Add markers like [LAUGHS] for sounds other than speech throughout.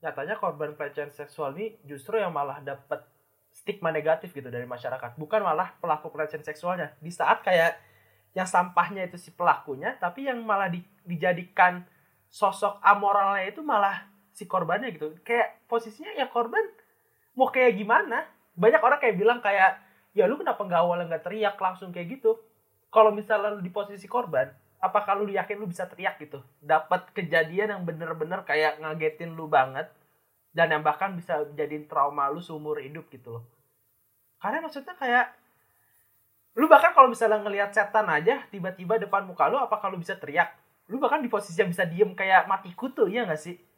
nyatanya korban pelecehan seksual ini justru yang malah dapat stigma negatif gitu dari masyarakat. Bukan malah pelaku pelecehan seksualnya. Di saat kayak yang sampahnya itu si pelakunya tapi yang malah di, dijadikan sosok amoralnya itu malah si korbannya gitu. Kayak posisinya ya korban mau kayak gimana? Banyak orang kayak bilang kayak ya lu kenapa nggak awalnya nggak teriak langsung kayak gitu? Kalau misalnya lu di posisi korban apa kalau lu yakin lu bisa teriak gitu? Dapat kejadian yang bener-bener kayak ngagetin lu banget dan yang bahkan bisa jadiin trauma lu seumur hidup gitu loh. Karena maksudnya kayak lu bahkan kalau misalnya ngelihat setan aja tiba-tiba depan muka lu apa kalau bisa teriak? Lu bahkan di posisi yang bisa diem kayak mati kutu ya nggak sih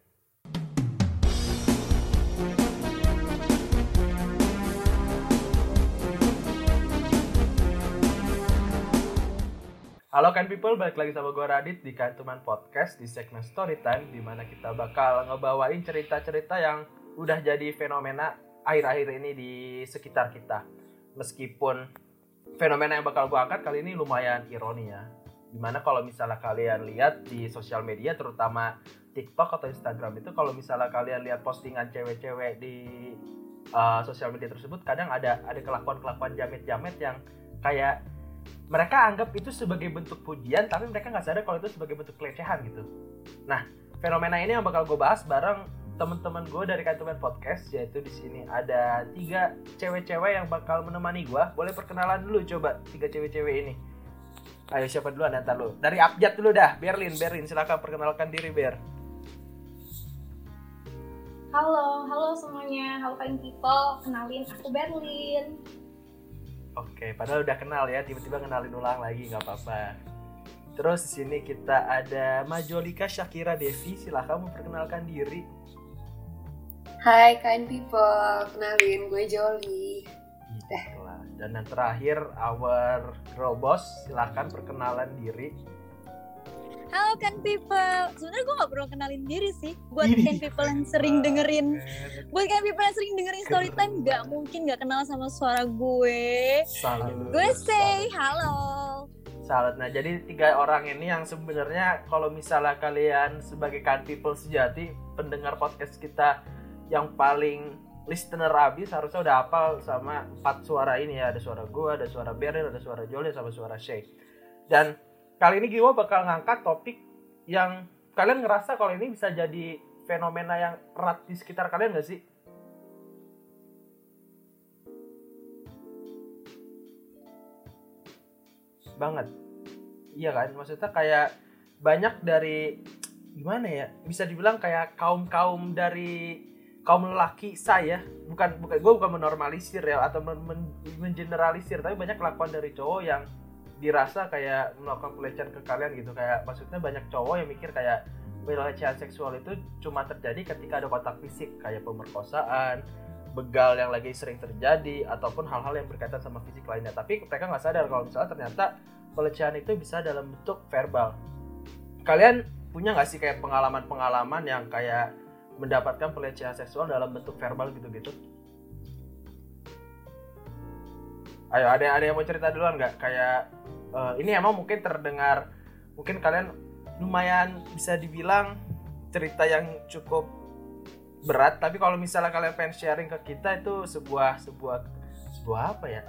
Halo kan people, balik lagi sama gue Radit di Kantuman Podcast di segmen Storytime di mana kita bakal ngebawain cerita-cerita yang udah jadi fenomena akhir-akhir ini di sekitar kita. Meskipun fenomena yang bakal gue angkat kali ini lumayan ironi ya. Di mana kalau misalnya kalian lihat di sosial media terutama TikTok atau Instagram itu kalau misalnya kalian lihat postingan cewek-cewek di uh, sosial media tersebut kadang ada ada kelakuan-kelakuan jamet-jamet yang kayak mereka anggap itu sebagai bentuk pujian tapi mereka nggak sadar kalau itu sebagai bentuk pelecehan gitu. Nah fenomena ini yang bakal gue bahas bareng teman-teman gue dari kantongan podcast yaitu di sini ada tiga cewek-cewek yang bakal menemani gue boleh perkenalan dulu coba tiga cewek-cewek ini. Ayo siapa dulu nanti lu dari abjad dulu dah Berlin Berlin. Silakan perkenalkan diri Ber. Halo, halo semuanya. Halo kalian people. Kenalin aku Berlin. Oke, padahal udah kenal ya, tiba-tiba kenalin ulang lagi nggak apa-apa. Terus di sini kita ada Majolika Shakira Devi, silahkan memperkenalkan diri. Hai kind people, kenalin gue Jolly. Itulah. Dan yang terakhir our girl boss, silahkan perkenalan diri. Halo kan people, sebenarnya gue gak perlu kenalin diri sih buat kan people yang sering dengerin, buat kan people yang sering dengerin story time gak mungkin gak kenal sama suara gue. Salut. Gue say halo. Salut. Nah, jadi tiga orang ini yang sebenarnya kalau misalnya kalian sebagai kan people sejati, pendengar podcast kita yang paling listener abis harusnya udah hafal sama empat suara ini ya. Ada suara gue, ada suara Beryl, ada suara Jolie, sama suara Shay. Dan kali ini gue bakal ngangkat topik yang kalian ngerasa kalau ini bisa jadi fenomena yang erat di sekitar kalian gak sih? Banget. Iya kan? Maksudnya kayak banyak dari gimana ya? Bisa dibilang kayak kaum-kaum dari kaum lelaki saya bukan bukan gue bukan menormalisir ya atau men, men, mengeneralisir tapi banyak kelakuan dari cowok yang dirasa kayak melakukan pelecehan ke kalian gitu. Kayak maksudnya banyak cowok yang mikir kayak pelecehan seksual itu cuma terjadi ketika ada kontak fisik kayak pemerkosaan begal yang lagi sering terjadi ataupun hal-hal yang berkaitan sama fisik lainnya. Tapi mereka nggak sadar kalau misalnya ternyata pelecehan itu bisa dalam bentuk verbal. Kalian punya nggak sih kayak pengalaman-pengalaman yang kayak mendapatkan pelecehan seksual dalam bentuk verbal gitu-gitu ayo ada ada yang mau cerita duluan nggak? Kayak uh, ini emang mungkin terdengar mungkin kalian lumayan bisa dibilang cerita yang cukup berat tapi kalau misalnya kalian pengen sharing ke kita itu sebuah sebuah sebuah apa ya?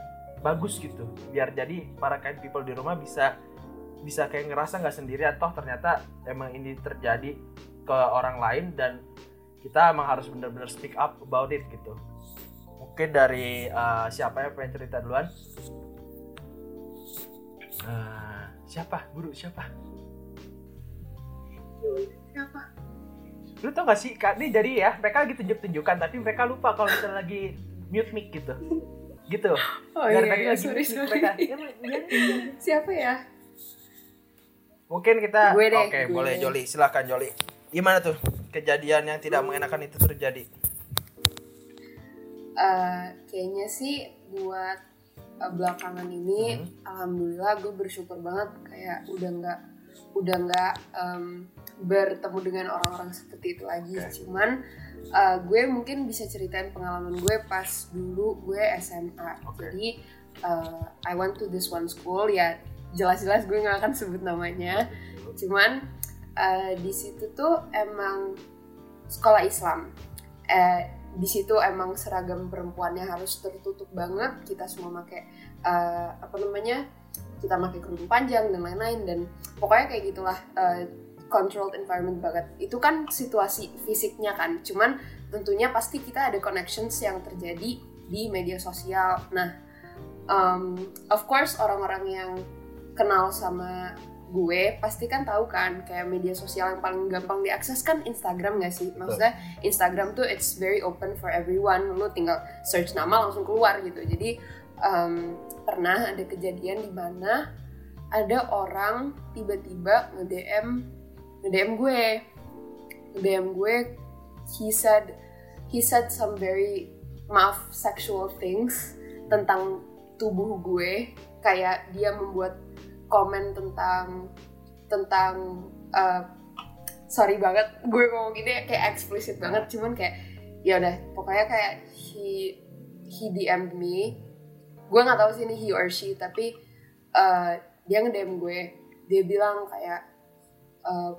Bagus gitu biar jadi para kind people di rumah bisa bisa kayak ngerasa nggak sendiri atau ternyata emang ini terjadi ke orang lain dan kita emang harus benar-benar speak up about it gitu mungkin dari uh, siapa yang pengen cerita duluan uh, siapa guru siapa Siapa? lu tau gak sih kak ini jadi ya mereka lagi tunjuk-tunjukkan tapi mereka lupa kalau misalnya lagi mute mic gitu gitu Oh iya, iya, lagi sorry, sorry. mereka. Ya, ya, ya. Siapa ya? mungkin kita oke gue. boleh Joli silakan Joli gimana tuh kejadian yang tidak mengenakan itu terjadi Eh, kayaknya sih buat eh, belakangan ini, Hmm. alhamdulillah gue bersyukur banget kayak udah nggak udah nggak em, bertemu dengan orang-orang seperti itu lagi. Oke. Cuman eh, gue mungkin bisa ceritain pengalaman gue pas dulu gue SMA. Oke. Jadi eh, I went to this one school ya jelas-jelas gue nggak akan sebut namanya. Cuman eh, di situ tuh emang sekolah Islam eh, di situ emang seragam perempuannya harus tertutup banget. Kita semua pakai eh, apa namanya kita pakai kerudung panjang dan lain-lain. Dan pokoknya kayak gitulah eh, controlled environment banget. Itu kan situasi fisiknya kan. Cuman tentunya pasti kita ada connections yang terjadi di media sosial. Nah um, of course orang-orang yang kenal sama gue pasti kan tahu kan kayak media sosial yang paling gampang diakses kan Instagram gak sih? Maksudnya Instagram tuh it's very open for everyone. Lu tinggal search nama langsung keluar gitu. Jadi um, pernah ada kejadian di mana ada orang tiba-tiba nge-DM nge-DM gue. nge-DM gue he said he said some very maaf sexual things tentang tubuh gue. Kayak dia membuat komen tentang tentang uh, sorry banget gue ngomong gini kayak eksplisit banget cuman kayak ya udah pokoknya kayak he he DM me. Gue nggak tahu sih ini he or she tapi uh, dia nge-DM gue. Dia bilang kayak uh,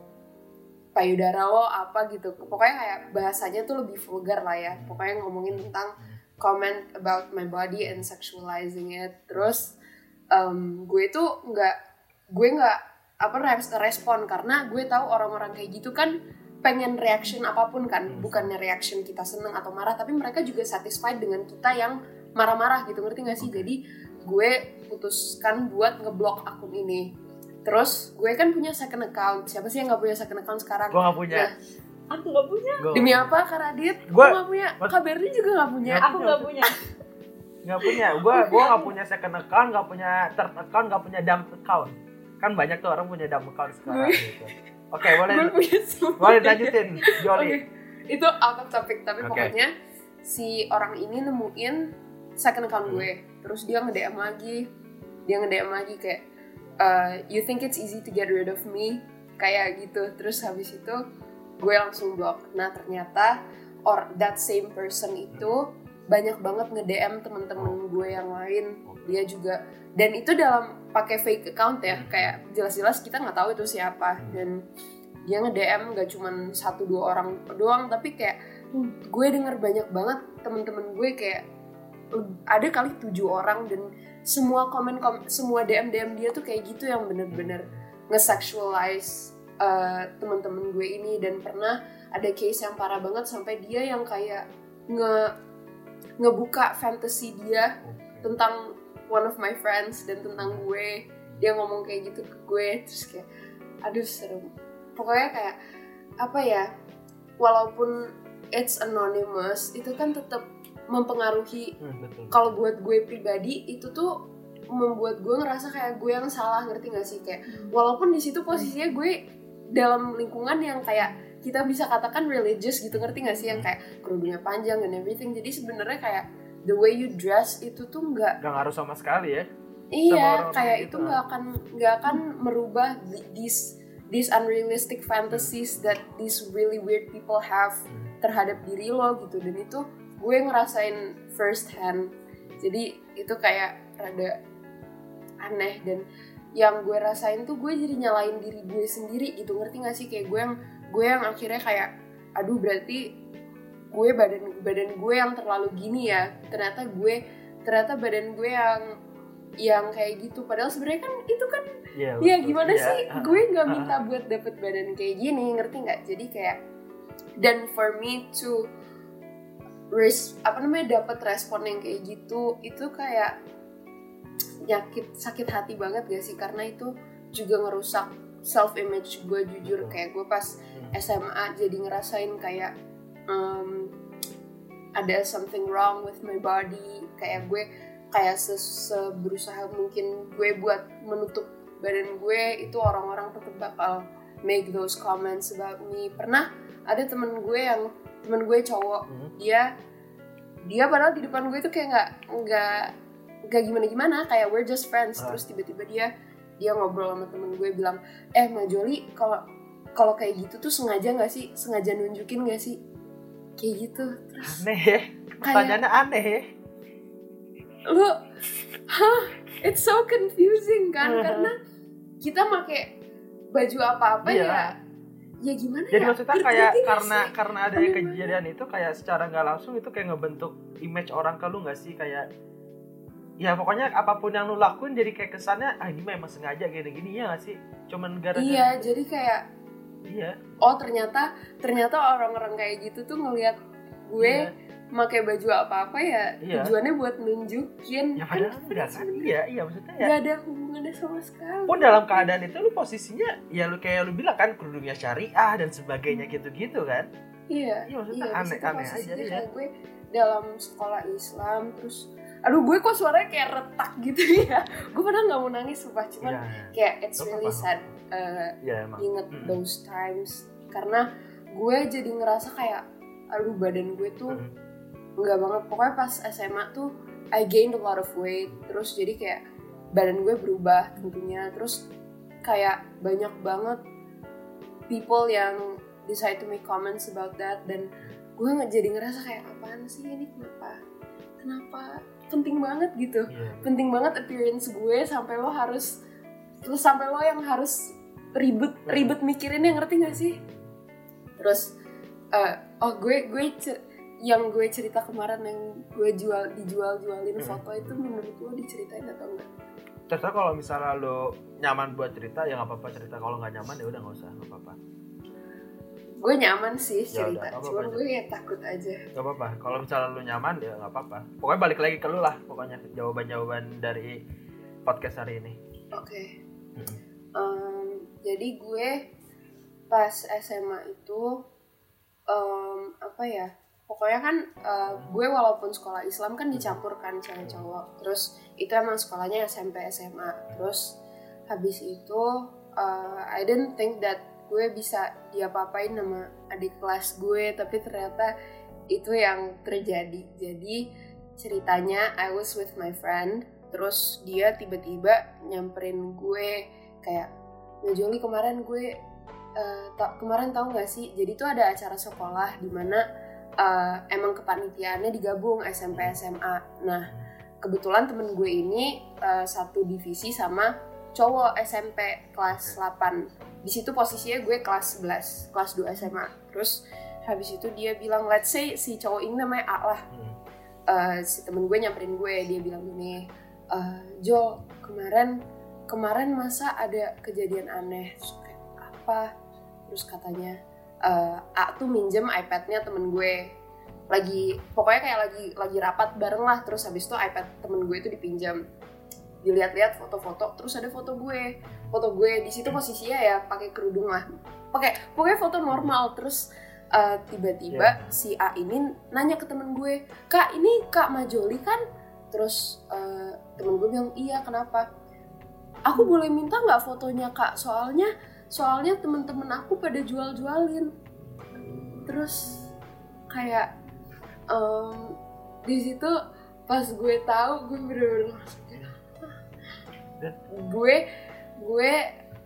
payudara lo apa gitu. Pokoknya kayak bahasanya tuh lebih vulgar lah ya. Pokoknya ngomongin tentang comment about my body and sexualizing it. Terus um, gue tuh nggak gue nggak apa res- respon. Karena gue tahu orang-orang kayak gitu kan pengen reaction apa pun kan. Bukannya reaction kita seneng atau marah tapi mereka juga satisfied dengan kita yang marah-marah gitu. Ngerti gak sih? Jadi gue putuskan buat ngeblok akun ini. Terus gue kan punya second account. Siapa sih yang nggak punya second account sekarang? Gue gak punya. Nah, Aku nggak punya. Demi apa Kak Radit? Gua- Gue gak punya. Kak Berni juga gak punya. Aku nggak punya. Gak punya. Gue gue gak punya second account, gak punya third account, gak punya dump account. Kan banyak tuh orang punya dump account sekarang gitu. Oke, boleh punya semua boleh lanjutin, Jolly. Oke, itu out of topic tapi Oke. pokoknya si orang ini nemuin second account Hmm. gue, terus dia nge DM lagi, dia nge DM lagi kayak uh, you think it's easy to get rid of me kayak gitu, terus habis itu gue langsung blok. Nah ternyata or that same person itu banyak banget nge DM temen-temen gue yang lain, dia juga dan itu dalam pakai fake account ya, kayak jelas-jelas kita nggak tahu itu siapa. Dan dia nge DM gak cuman satu dua orang doang tapi kayak hmm, gue denger banyak banget temen-temen gue kayak ada kali tujuh orang dan semua komen kom semua DM DM dia tuh kayak gitu yang bener-bener nge-sexualize uh, temen-temen gue ini. Dan pernah ada case yang parah banget sampai dia yang kayak nge ngebuka fantasy dia tentang one of my friends dan tentang gue. Dia ngomong kayak gitu ke gue terus kayak aduh serem pokoknya kayak apa ya walaupun it's anonymous itu kan tetap mempengaruhi Hmm, kalau buat gue pribadi itu tuh membuat gue ngerasa kayak gue yang salah ngerti gak sih? Kayak walaupun di situ posisinya gue dalam lingkungan yang kayak kita bisa katakan religious gitu ngerti gak sih? Yang kayak kerudungnya panjang dan everything. Jadi sebenarnya kayak the way you dress itu tuh nggak Gak ngaruh sama sekali ya. Iya, kayak gitu itu kan. nggak akan nggak akan merubah th- these these unrealistic fantasies that these really weird people have terhadap diri lo gitu. Dan itu gue ngerasain first hand jadi itu kayak rada aneh. Dan yang gue rasain tuh gue jadi nyalain diri gue sendiri gitu. Ngerti gak sih? Kayak gue yang gue yang akhirnya kayak aduh berarti gue badan badan gue yang terlalu gini ya ternyata gue ternyata badan gue yang yang kayak gitu padahal sebenarnya kan itu kan Iya. ya betul. gimana Iya. sih gue nggak minta buat dapet badan kayak gini ngerti nggak jadi kayak dan for me to res apa namanya dapat respon yang kayak gitu itu kayak nyakit sakit hati banget gak sih karena itu juga ngerusak self image gue jujur kayak gue pas. SMA jadi ngerasain kayak um, ada something wrong with my body. Kayak gue kayak se- seberusaha mungkin gue buat menutup badan gue itu orang-orang tetap bakal make those comments about me. Pernah ada temen gue yang temen gue cowok. Hmm. dia dia padahal di depan gue tuh kayak nggak nggak nggak gimana gimana kayak we're just friends. Ah. terus tiba-tiba dia dia ngobrol sama temen gue bilang eh Majoli kalau kalau kayak gitu tuh sengaja nggak sih sengaja nunjukin nggak sih kayak gitu terus Aneh ya. Pertanyaannya aneh ya. lu hah it's so confusing kan karena kita pakai baju apa-apa Iya. ya ya gimana jadi ya maksudnya kayak karena sih? karena ada banget. kejadian itu kayak secara nggak langsung itu kayak ngebentuk image orang ke lu nggak sih kayak ya pokoknya apa pun yang lu lakuin jadi kayak kesannya ah ini memang sengaja gini-gini ya nggak sih cuman gara-gara iya jadi kayak iya. Oh ternyata ternyata orang-orang kayak gitu tuh ngelihat gue Iya. pakai baju apa-apa ya Iya. tujuannya buat nunjukin. Ya padahal Kan enggak kan? Iya iya maksudnya ya. Nggak ada hubungannya sama sekali. Pun dalam keadaan itu lu posisinya ya lu kayak lu bilang kan kerudungnya syariah dan sebagainya gitu-gitu kan? Iya. Iya maksudnya iya aneh-aneh aja posisinya ya gue dalam sekolah Islam terus aduh gue kok suaranya kayak retak gitu ya. Gue padahal nggak mau nangis sumpah. Cuman iya. kayak it's Gak really sad uh, iya emang. inget Mm. those times. Karena gue jadi ngerasa kayak aduh badan gue tuh Mm. nggak banget. Pokoknya pas SMA tuh I gained a lot of weight. Terus jadi kayak badan gue berubah tentunya. Terus kayak banyak banget people yang decide to make comments about that. Dan gue nggak jadi ngerasa kayak apaan sih ini? Kenapa? Kenapa? Penting banget gitu. Iya. Penting banget appearance gue. Sampai lo harus terus sampai lo yang harus ribet ribet mikirinnya ngerti gak sih? Terus eh, oh gue gue yang gue cerita kemarin yang gue jual dijual jualin Hmm. foto itu menurut lo diceritain atau enggak Terus kalau misalnya lo nyaman buat cerita ya nggak apa-apa cerita. Kalau nggak nyaman ya udah nggak usah nggak apa-apa. Gue nyaman sih Ya udah, cerita apa-apa cuman gue kayak takut aja. Nggak apa-apa. Kalau misalnya lo nyaman ya nggak apa-apa. Pokoknya balik lagi ke lo lah pokoknya jawaban-jawaban dari podcast hari ini. Oke. Mm-mm. Em, jadi gue pas SMA itu em, apa ya pokoknya kan eh, gue walaupun sekolah Islam kan dicampur kan cewek cowok. Terus itu emang sekolahnya SMP SMA terus habis itu eh, I didn't think that gue bisa diapa-apain sama adik kelas gue tapi ternyata itu yang terjadi. Jadi ceritanya I was with my friend terus dia tiba-tiba nyamperin gue kayak ngejoli kemarin gue eh, ta- kemarin tahu nggak sih? Jadi tuh ada acara sekolah di mana eh, emang kepanitiaannya digabung SMP SMA nah kebetulan temen gue ini eh, satu divisi sama cowok SMP kelas 8 di situ posisinya gue kelas 11 kelas 2 SMA terus habis itu dia bilang let's say si cowok ini namanya A lah. Hmm. Eh, si temen gue nyamperin gue dia bilang gini "Eh, Jo kemarin kemarin masa ada kejadian aneh kayak apa? Terus katanya eh, A tuh minjem iPadnya temen gue. Lagi pokoknya kayak lagi lagi rapat bareng lah terus habis itu iPad temen gue itu dipinjam. Dilihat-lihat foto-foto terus ada foto gue. Foto gue di situ posisinya ya pakai kerudung lah. Pakai pokoknya foto normal terus eh, tiba-tiba si A ini nanya ke temen gue kak ini kak Majoli kan? Terus eh, temen gue bilang iya kenapa aku boleh minta nggak fotonya kak soalnya soalnya temen-temen aku pada jual-jualin terus kayak em, di situ pas gue tahu gue bener-bener? Dan- gue gue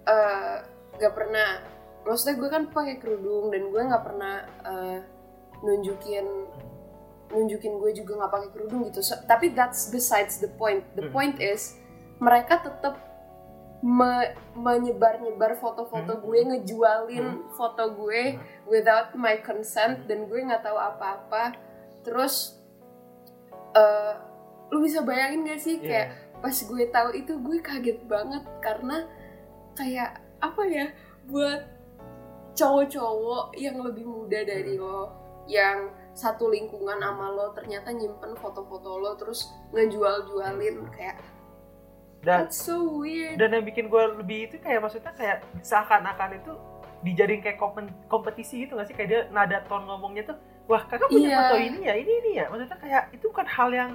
eh, gak pernah maksudnya gue kan pakai kerudung dan gue nggak pernah eh, nunjukin nunjukin gue juga nggak pakai kerudung gitu So- tapi that's besides the point the Hmm. point is mereka tetap me- menyebar-nyebar foto-foto Hmm. gue ngejualin foto gue without my consent dan gue nggak tahu apa-apa. Terus eh, lu bisa bayangin gak sih? Kayak Iya. pas gue tahu itu gue kaget banget karena kayak apa ya buat cowok-cowok yang lebih muda dari lo yang satu lingkungan sama lo ternyata nyimpen foto-foto lo terus ngejual-jualin kayak dan that's so weird. dan yang bikin gue lebih itu kayak maksudnya kayak seakan-akan itu dijadiin kayak kompetisi gitu gak sih? Kayak dia nada tone ngomongnya tuh wah kakak punya Iya. foto ini ya ini ini ya. Maksudnya kayak itu bukan hal yang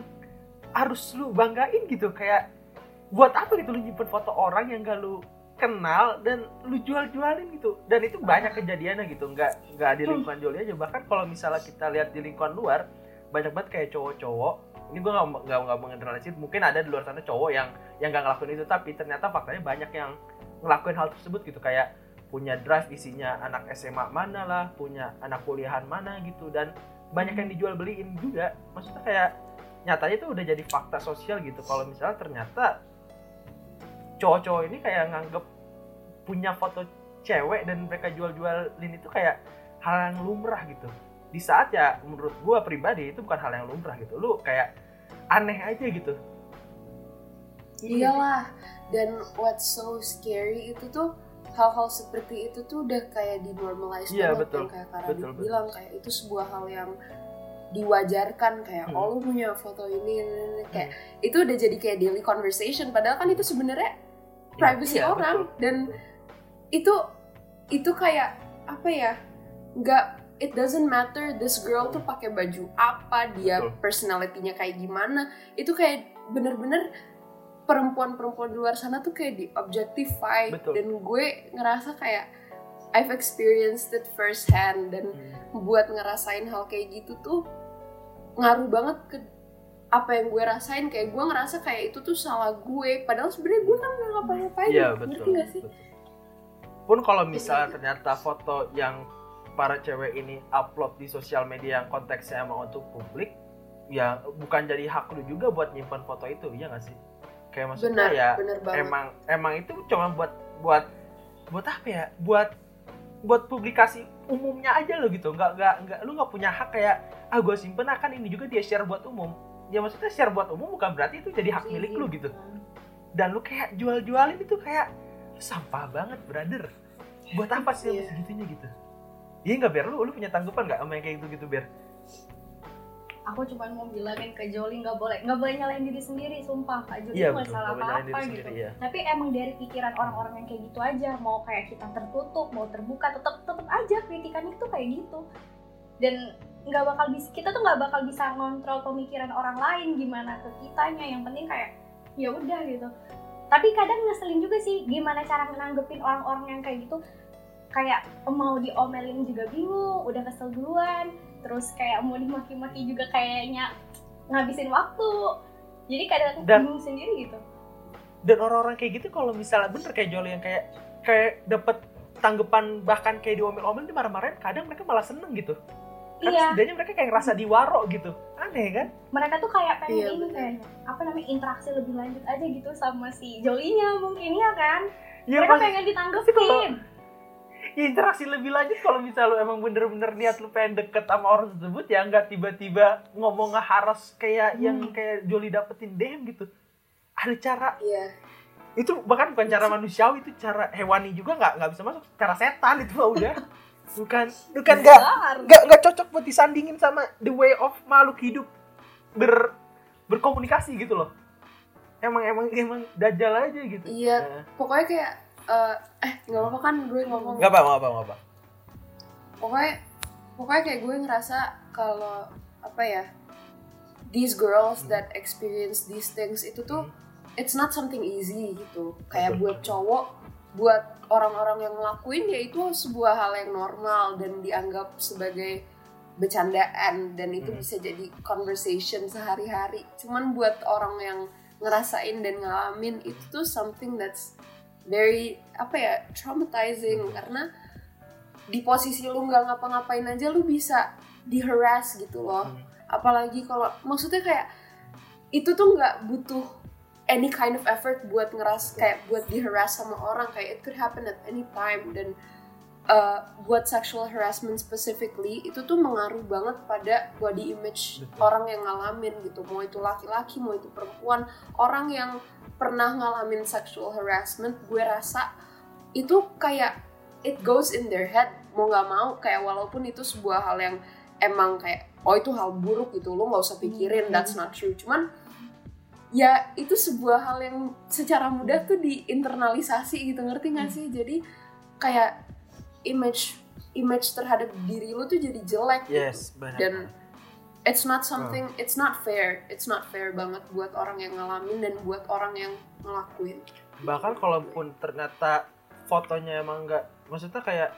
harus lu banggain gitu. Kayak buat apa gitu lu nyimpen foto orang yang gak lu kenal dan lu jual-jualin gitu. Dan itu banyak kejadiannya gitu. Nggak nggak di lingkungan Joli aja. Bahkan kalau misalnya kita lihat di lingkungan luar banyak banget kayak cowok-cowok ini gue nggak nggak mengeneralisir mungkin ada di luar sana cowok yang yang nggak ngelakuin itu tapi ternyata faktanya banyak yang ngelakuin hal tersebut gitu. Kayak punya drive isinya anak SMA mana lah punya anak kuliahan mana gitu dan banyak yang dijual beliin juga. Maksudnya kayak nyatanya itu udah jadi fakta sosial gitu. Kalau misalnya ternyata cowok-cowok ini kayak nganggep punya foto cewek dan mereka jual-jualin itu kayak hal yang lumrah gitu di saat ya menurut gua pribadi itu bukan hal yang lumrah gitu lu kayak aneh aja gitu iyalah dan what's so scary itu tuh hal-hal seperti itu tuh udah kayak dinormalize Iya, banget betul. kayak Kak Betul, betul. bilang kayak itu sebuah hal yang diwajarkan kayak Hmm. oh lu punya foto ini, ini, ini. kayak itu udah jadi kayak daily conversation padahal kan itu sebenarnya privacy Iya, orang betul. dan itu itu kayak apa ya nggak it doesn't matter this girl tuh pakai baju apa dia Betul. personality-nya kayak gimana itu kayak bener-bener perempuan-perempuan di luar sana tuh kayak di objectify Betul. dan gue ngerasa kayak I've experienced it first hand dan Hmm. buat ngerasain hal kayak gitu tuh ngaruh banget ke apa yang gue rasain kayak gue ngerasa kayak itu tuh salah gue padahal sebenarnya gue kan nggak ngapa-ngapain Iya ngerti betul. gak sih betul. Pun kalau misalnya ternyata foto yang para cewek ini upload di sosial media yang konteksnya emang untuk publik, ya bukan jadi hak lu juga buat nyimpan foto itu, iya gak sih? Kayak maksudnya benar ya banget emang emang itu cuma buat buat buat apa ya? Buat buat publikasi umumnya aja lo gitu. Nggak nggak nggak lu nggak punya hak kayak ah gue simpen akan ini juga dia share buat umum. Ya maksudnya share buat umum bukan berarti itu jadi hak milik lu gitu dan lu kayak jual-jualin itu kayak sampah banget brother buat apa sih Iya. yeah. segitunya gitu iya nggak biar lu lu punya tanggapan nggak sama yang kayak gitu gitu biar aku cuma mau bilangin ke Joli nggak boleh. Nggak boleh nyalain diri sendiri sumpah. Kak Joli iya nggak salah apa-apa diri gitu sendiri ya tapi emang dari pikiran orang-orang yang kayak gitu aja mau kayak kita tertutup mau terbuka tetap tetap aja kritikan itu kayak gitu. Dan nggak bakal bisa kita tuh nggak bakal bisa ngontrol pemikiran orang lain gimana ke kitanya. Yang penting kayak ya udah gitu. Tapi kadang ngeselin juga sih gimana cara menanggepin orang-orang yang kayak gitu kayak mau diomelin juga bingung udah kesel duluan. Terus kayak mau dimaki-maki juga kayaknya ngabisin waktu. Jadi kadang Dan- bingung sendiri gitu. Dan orang-orang kayak gitu kalau misalnya bener kayak Jolly yang kayak kayak dapet tanggapan bahkan kayak diomel-omel dimarah-marahin kadang mereka malah seneng gitu. Kan iya. setidaknya mereka kayak ngerasa diwaro gitu. Aneh kan? Mereka tuh kayak pengen Iya, ini kayaknya apa namanya interaksi lebih lanjut aja gitu sama si Jolinya mungkin ya kan? Ya, mereka pengen ditanggepin. kalau- ya interaksi lebih lanjut kalau misalnya lu emang bener-bener niat lu pengen deket sama orang tersebut ya nggak tiba-tiba ngomong ngeharas kayak yang Hmm. kayak Jolly dapetin DM gitu. Ada cara. Iya. Itu bahkan bukan cara manusiawi itu cara hewani juga nggak nggak bisa masuk. Cara setan itu mah udah. [LAUGHS] Bukan bukan nggak nggak nggak cocok buat disandingin sama the way of makhluk hidup. Ber berkomunikasi gitu loh. Emang emang emang dajal aja gitu. Iya Nah. pokoknya kayak eh eh nggak apa kan gue ngomong nggak apa nggak apa apa pokoknya pokoknya kayak gue ngerasa kalau apa ya these girls Hmm. that experience these things itu tuh Hmm. it's not something easy gitu kayak Betul. buat cowok buat orang-orang yang ngelakuin ya itu sebuah hal yang normal dan dianggap sebagai bercandaan dan itu Hmm. bisa jadi conversation sehari-hari cuman buat orang yang ngerasain dan ngalamin itu tuh something that's very apa ya traumatizing. Hmm. karena di posisi lu nggak ngapa-ngapain aja lu bisa di harass gitu loh. Hmm. apalagi kalau maksudnya kayak itu tuh nggak butuh any kind of effort buat ngeras kayak buat di harass sama orang. Kayak it could happen at any time. Dan uh, buat sexual harassment specifically itu tuh mengaruh banget pada body image Betul. orang yang ngalamin gitu. Mau itu laki-laki mau itu perempuan. Orang yang pernah ngalamin sexual harassment gue rasa itu kayak it goes in their head mau nggak mau kayak walaupun itu sebuah hal yang emang kayak oh itu hal buruk gitu lo nggak usah pikirin Hmm. that's not true cuman ya itu sebuah hal yang secara mudah tuh diinternalisasi gitu ngerti nggak sih jadi kayak image image terhadap diri lu tuh jadi jelek gitu. yes benar dan it's not something it's not fair. It's not fair banget buat orang yang ngalamin dan buat orang yang ngelakuin. Bahkan kalaupun ternyata fotonya emang nggak maksudnya kayak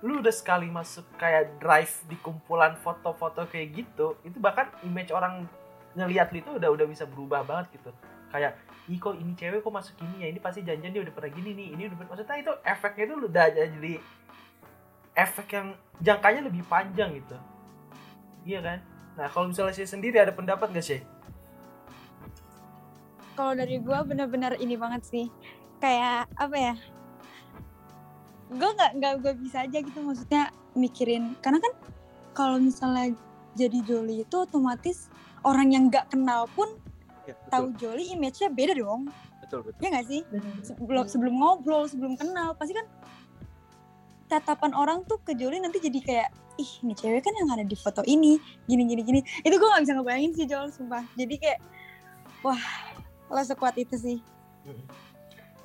lu udah sekali masuk kayak drive di kumpulan foto-foto kayak gitu itu bahkan image orang ngelihat lu itu udah udah bisa berubah banget gitu. Kayak ih kok ini cewek kok masuk ini ya? Ini pasti janjian dia udah pernah gini nih ini udah pernah-" maksudnya itu efeknya itu udah jadi efek yang jangkanya lebih panjang gitu. Iya kan nah kalau misalnya saya sendiri ada pendapat gak sih Kalau dari gua bener-bener ini banget sih. Kayak apa ya? gue nggak nggak gue bisa aja gitu maksudnya mikirin karena kan kalau misalnya jadi Jolly itu otomatis orang yang nggak kenal pun Ya, betul, tahu Jolly image-nya beda dong betul, betul. ya nggak sih sebelum sebelum ngobrol sebelum kenal pasti kan tatapan orang tuh ke Jolly nanti jadi kayak ih ini cewek kan yang ada di foto ini gini gini gini itu gue nggak bisa ngebayangin sih Jol sumpah jadi kayak wah lo sekuat itu sih Mm.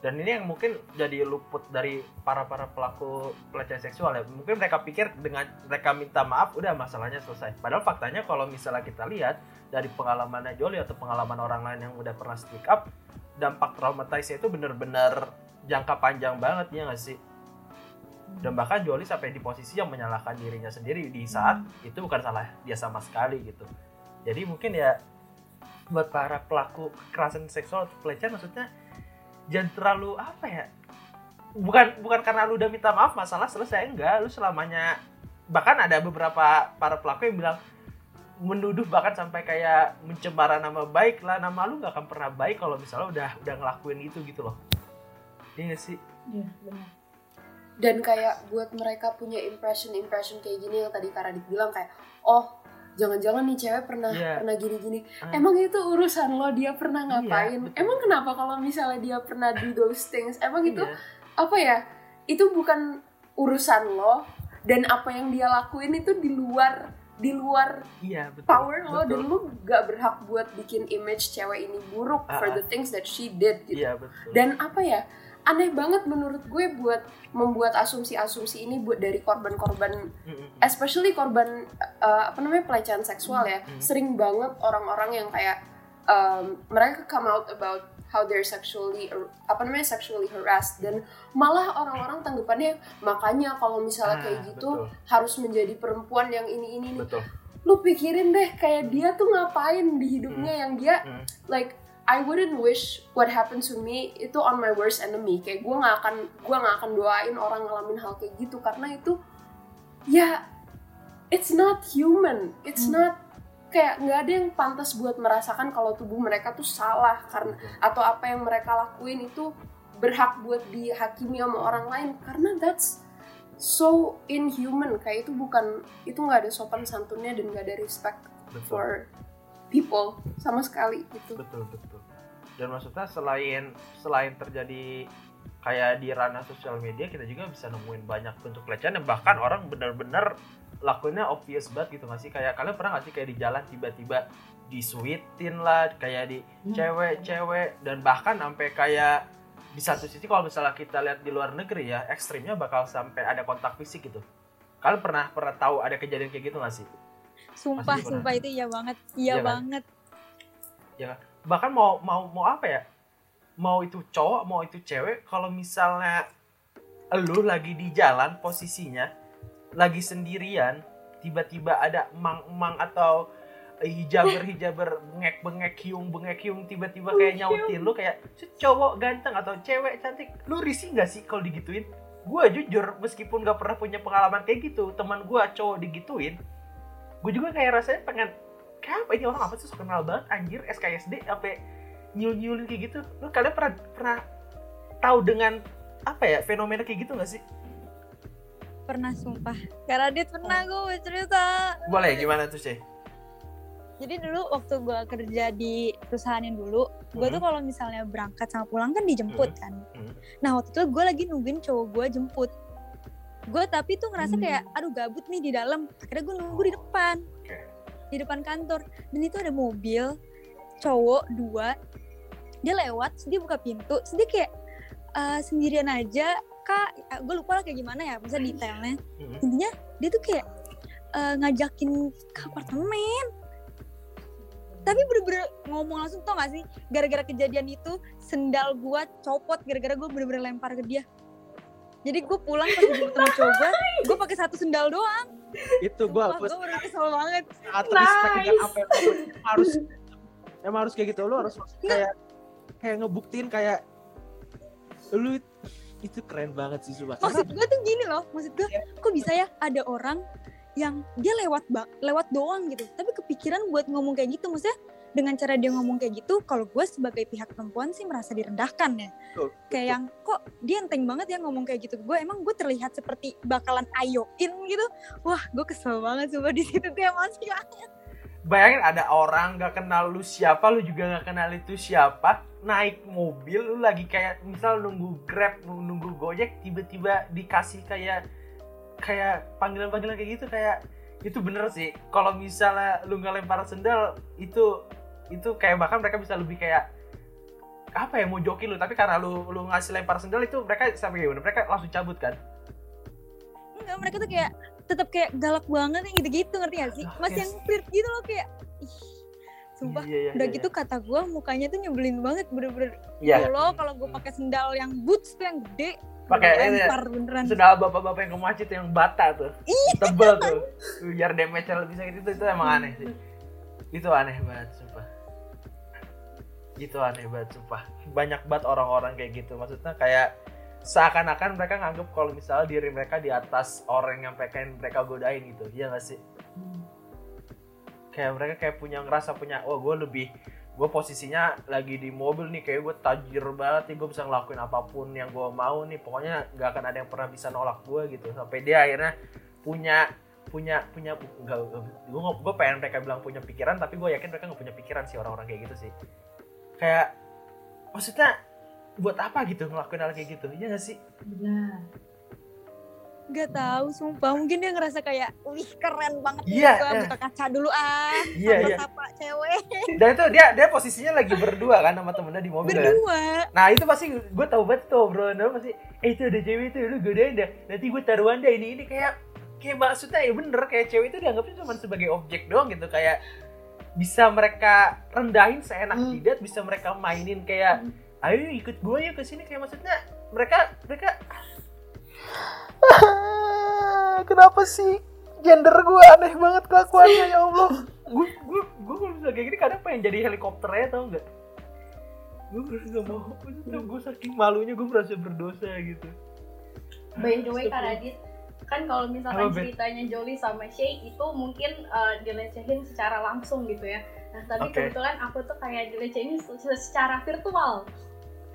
Dan ini yang mungkin jadi luput dari para para pelaku pelecehan seksual ya. Mungkin mereka pikir dengan mereka minta maaf udah masalahnya selesai. Padahal faktanya kalau misalnya kita lihat dari pengalamannya Jolly atau pengalaman orang lain yang udah pernah speak up, dampak traumatize itu bener-bener jangka panjang banget ya nggak sih? Dan bahkan Jolly sampai di posisi yang menyalahkan dirinya sendiri di saat itu bukan salah dia sama sekali gitu. Jadi mungkin ya buat para pelaku kekerasan seksual atau pelecehan maksudnya jangan terlalu apa ya bukan bukan karena lu udah minta maaf masalah selesai enggak lu selamanya bahkan ada beberapa para pelaku yang bilang menuduh bahkan sampai kayak mencemara nama baik lah nama lu nggak akan pernah baik kalau misalnya udah udah ngelakuin itu gitu loh Iya sih Iya, benar. Dan kayak buat mereka punya impression impression kayak gini yang tadi Karadit bilang kayak oh jangan-jangan nih cewek pernah Iya. pernah gini-gini Ah. emang itu urusan lo dia pernah Iya, ngapain betul. emang kenapa kalau misalnya dia pernah do those things emang itu Iya. apa ya itu bukan urusan lo dan apa yang dia lakuin itu di luar di luar iya betul power lo betul. dan lo gak berhak buat bikin image cewek ini buruk for Ah, the things that she did gitu iya betul dan apa ya aneh banget menurut gue buat membuat asumsi-asumsi ini buat dari korban-korban especially korban uh, apa namanya pelecehan seksual ya. Sering banget orang-orang yang kayak um, mereka come out about how they're sexually apa namanya sexually harassed dan malah orang-orang tanggapannya makanya kalau misalnya Ah, kayak gitu betul, harus menjadi perempuan yang ini ini nih betul. Lu pikirin deh kayak dia tuh ngapain di hidupnya yang dia Hmm. like I wouldn't wish what happened to me itu on my worst enemy. Kayak gue nggak akan gue nggak akan doain orang ngalamin hal kayak gitu. Karena itu ya it's not human. It's Hmm. not kayak nggak ada yang pantas buat merasakan kalau tubuh mereka tuh salah. Karena atau apa yang mereka lakuin itu berhak buat dihakimi sama orang lain. Karena that's so inhuman. Kayak itu bukan itu nggak ada sopan santunnya dan nggak ada respect betul. for people sama sekali gitu. Betul betul dan maksudnya selain selain terjadi kayak di ranah sosial media kita juga bisa nemuin banyak bentuk pelecehan dan bahkan orang benar-benar lakuinnya obvious banget gitu nggak sih? Kayak kalian pernah nggak sih kayak di jalan tiba-tiba disuitin lah kayak di cewek-cewek dan bahkan sampai kayak di satu sisi kalau misalnya kita lihat di luar negeri ya ekstrimnya bakal sampai ada kontak fisik gitu. Kalian pernah pernah tahu ada kejadian kayak gitu nggak sih? Sumpah sumpah itu iya banget. Iya Iya kan? banget bahkan mau mau mau apa ya? Mau itu cowok mau itu cewek kalau misalnya lu lagi di jalan posisinya lagi sendirian tiba-tiba ada emang-emang atau hijaber-hijaber bengek-bengek hiung bengek hiung tiba-tiba kayak nyautin lu kayak "Set cowok ganteng atau cewek cantik lu risih nggak sih kalau digituin? Gue jujur meskipun gak pernah punya pengalaman kayak gitu teman gue cowok digituin gue juga kayak rasanya pengen kayak apa ini orang apa sih so kenal banget anjir SKSD sampai nyul nyulin kayak gitu lu kalian pernah pernah tahu dengan apa ya fenomena kayak gitu gak sih pernah sumpah karena dia pernah gue cerita boleh gimana tuh sih jadi dulu waktu gue kerja di perusahaan yang dulu gue tuh Mhm. kalau misalnya berangkat sama pulang kan dijemput Mhm. kan Mhm. nah waktu itu gue lagi nungguin cowok gue jemput gue tapi tuh ngerasa Hmm. kayak aduh gabut nih di dalam akhirnya gue nunggu di depan Oke. Di depan kantor. Dan itu ada mobil cowok dua. Dia lewat dia buka pintu terus dia kayak "Eh, sendirian aja. Kak gue lupa lah kayak gimana ya masa detailnya. Intinya dia tuh kayak eh, ngajakin ke apartemen. Tapi bener-bener ngomong langsung tau gak sih? Gara-gara kejadian itu sendal gua copot gara-gara gue bener-bener lempar ke dia. Jadi gue pulang pas gue ketemu cowok gue gue pakai satu sendal doang itu gue gue bener kesel banget. Sangat respect dengan Nice. apa yang harus emang harus kayak gitu lo harus kayak kayak ngebuktiin kayak lu itu keren banget sih sumpah. Maksud gue tuh gini loh maksud gue kok bisa ya ada orang yang dia lewat ba lewat doang gitu. Tapi kepikiran buat ngomong kayak gitu maksudnya dengan cara dia ngomong kayak gitu kalau gue sebagai pihak perempuan sih merasa direndahkan ya. Betul, kayak yang kok dia enteng banget ya ngomong kayak gitu gue emang gue terlihat seperti bakalan ayoin gitu? Wah gue kesel banget coba di situ tuh emosi banget bayangin ada orang gak kenal lu siapa lu juga gak kenal itu siapa naik mobil lu lagi kayak misal nunggu grab nunggu, nunggu gojek tiba-tiba dikasih kayak kayak panggilan-panggilan kayak gitu kayak itu bener sih. Kalau misalnya lu nggak lempar sendal itu itu kayak bahkan mereka bisa lebih kayak apa ya mau jokin lu. Tapi karena lu lu ngasih lempar sendal itu mereka sampai gimana? Mereka langsung cabut kan? Enggak mereka tuh kayak tetap kayak galak banget yang gitu-gitu ngerti gak sih? Masih yes. yang flirt gitu loh kayak ih sumpah. Iya, iya, udah iya, gitu kata gue mukanya tuh nyebelin banget bener-bener. Iya. Iya lo kalau gue pakai sendal yang boots tuh yang gede Pakai lempar beneran. sendal bapak-bapak yang kemacit yang bata tuh. Tebel tuh. Biar damage lebih sakit. Itu itu emang aneh sih. Itu aneh banget sumpah itu aneh banget sumpah. Banyak banget orang-orang kayak gitu. Maksudnya kayak seakan-akan mereka nganggep kalau misalnya diri mereka di atas orang yang pengen mereka godain gitu. Iya gak sih? Kayak mereka kayak punya ngerasa punya oh gue lebih gue posisinya lagi di mobil nih kayak gue tajir banget nih gue bisa ngelakuin apa pun yang gue mau nih. Pokoknya nggak akan ada yang pernah bisa nolak gue gitu. Sampai dia akhirnya punya punya punya enggak gue gue pengen mereka bilang punya pikiran tapi gue yakin mereka nggak punya pikiran sih orang-orang kayak gitu sih kayak maksudnya buat apa gitu ngelakuin hal kayak gitu? Iya gak sih? Benar Gak tahu sumpah. Mungkin dia ngerasa kayak wih keren banget nih Iya, gua iya. buka kaca dulu ah. Iya, iya. sapa cewek. [LAUGHS] Dan itu dia dia posisinya lagi berdua kan sama temennya di mobil kan berdua. Nah itu pasti gue tahu banget tuh obrolan lo pasti eh itu ada cewek itu lu godain dah nanti gue taruhan dah ini ini. Kayak kayak maksudnya ya bener kayak cewek itu dianggapnya cuma sebagai objek doang gitu. Kayak bisa mereka rendahin seenak Hmm. jidat bisa mereka mainin kayak ayo ikut gue ya ke sini. Kayak maksudnya mereka mereka [LAUGHS] kenapa sih gender gue aneh banget kelakuannya ya Allah? Gue gue gue kalau misalnya kayak gini kadang pengen jadi helikopternya tau nggak? Gue merasa gak mau. Gue saking malunya gue merasa berdosa gitu. By the way Kak Radit kan kalau misalkan ceritanya Jolly sama Shay itu mungkin uh, dilecehin secara langsung gitu ya. Nah tapi Oke. kebetulan aku tuh kayak dilecehin se- se- secara virtual.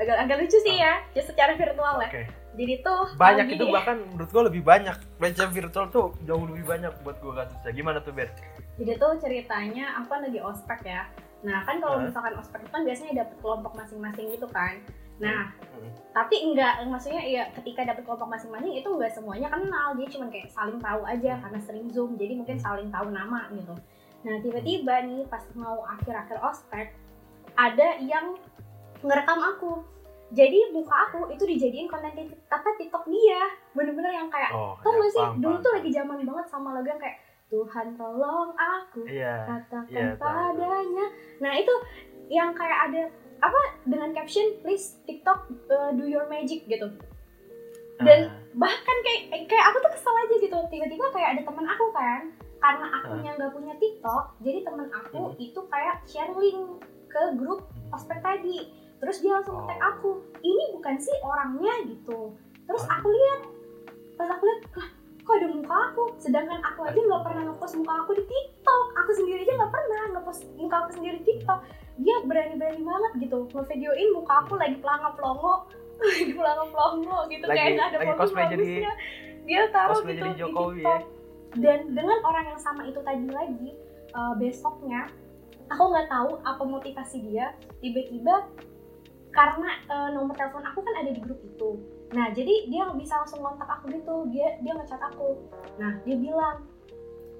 Agak agak lucu sih ya ya secara virtual ya. Oke. Jadi tuh banyak uh, itu gini, bahkan menurut gue lebih banyak. Pelecehan virtual tuh jauh lebih banyak buat gue kasusnya. Gimana tuh Ber? jadi tuh ceritanya aku kan lagi ospek ya. Nah kan kalau Hah? misalkan ospek itu kan biasanya dapet kelompok masing-masing gitu kan nah Hmm. tapi enggak maksudnya ya ketika dapet kelompok masing-masing itu enggak semuanya kenal dia cuma kayak saling tahu aja karena sering zoom jadi mungkin saling tahu nama gitu nah tiba-tiba nih pas mau akhir-akhir ospek ada yang ngerekam aku jadi muka aku itu dijadiin konten apa tiktok dia bener-bener yang kayak Oh, tau ya, sih paham, dulu paham. tuh lagi zaman banget sama lagu yang kayak Tuhan tolong aku Iya. katakan Iya, tahu. padanya nah itu yang kayak ada apa dengan caption please TikTok uh, do your magic gitu. Dan- Ah, bahkan kayak kayak aku tuh kesel aja gitu. Tiba-tiba kayak ada teman aku kan karena akunya nggak punya TikTok jadi teman aku Hmm. itu kayak share link ke grup ospek tadi. Terus dia langsung tag Oh. aku ini bukan sih orangnya gitu. Terus aku lihat pas aku lihat lah kok ada muka aku? Sedangkan aku aja nggak pernah ngepost muka aku di TikTok. Aku sendiri aja nggak pernah ngepost muka aku sendiri di TikTok dia berani-berani banget gitu ngevideoin muka aku lagi pelangap pelongo [LAUGHS] lagi pelangap pelongo gitu Lagi- kayak nggak ada lagi cosplay jadi- dia taruh cosplay gitu jadi di Jokowi TikTok. ya. dan dengan orang yang sama itu tadi lagi uh, besoknya aku nggak tahu apa motivasi dia tiba-tiba karena uh, nomor telepon aku kan ada di grup itu. Nah jadi dia bisa langsung kontak aku gitu. Dia dia ngechat aku. Nah dia bilang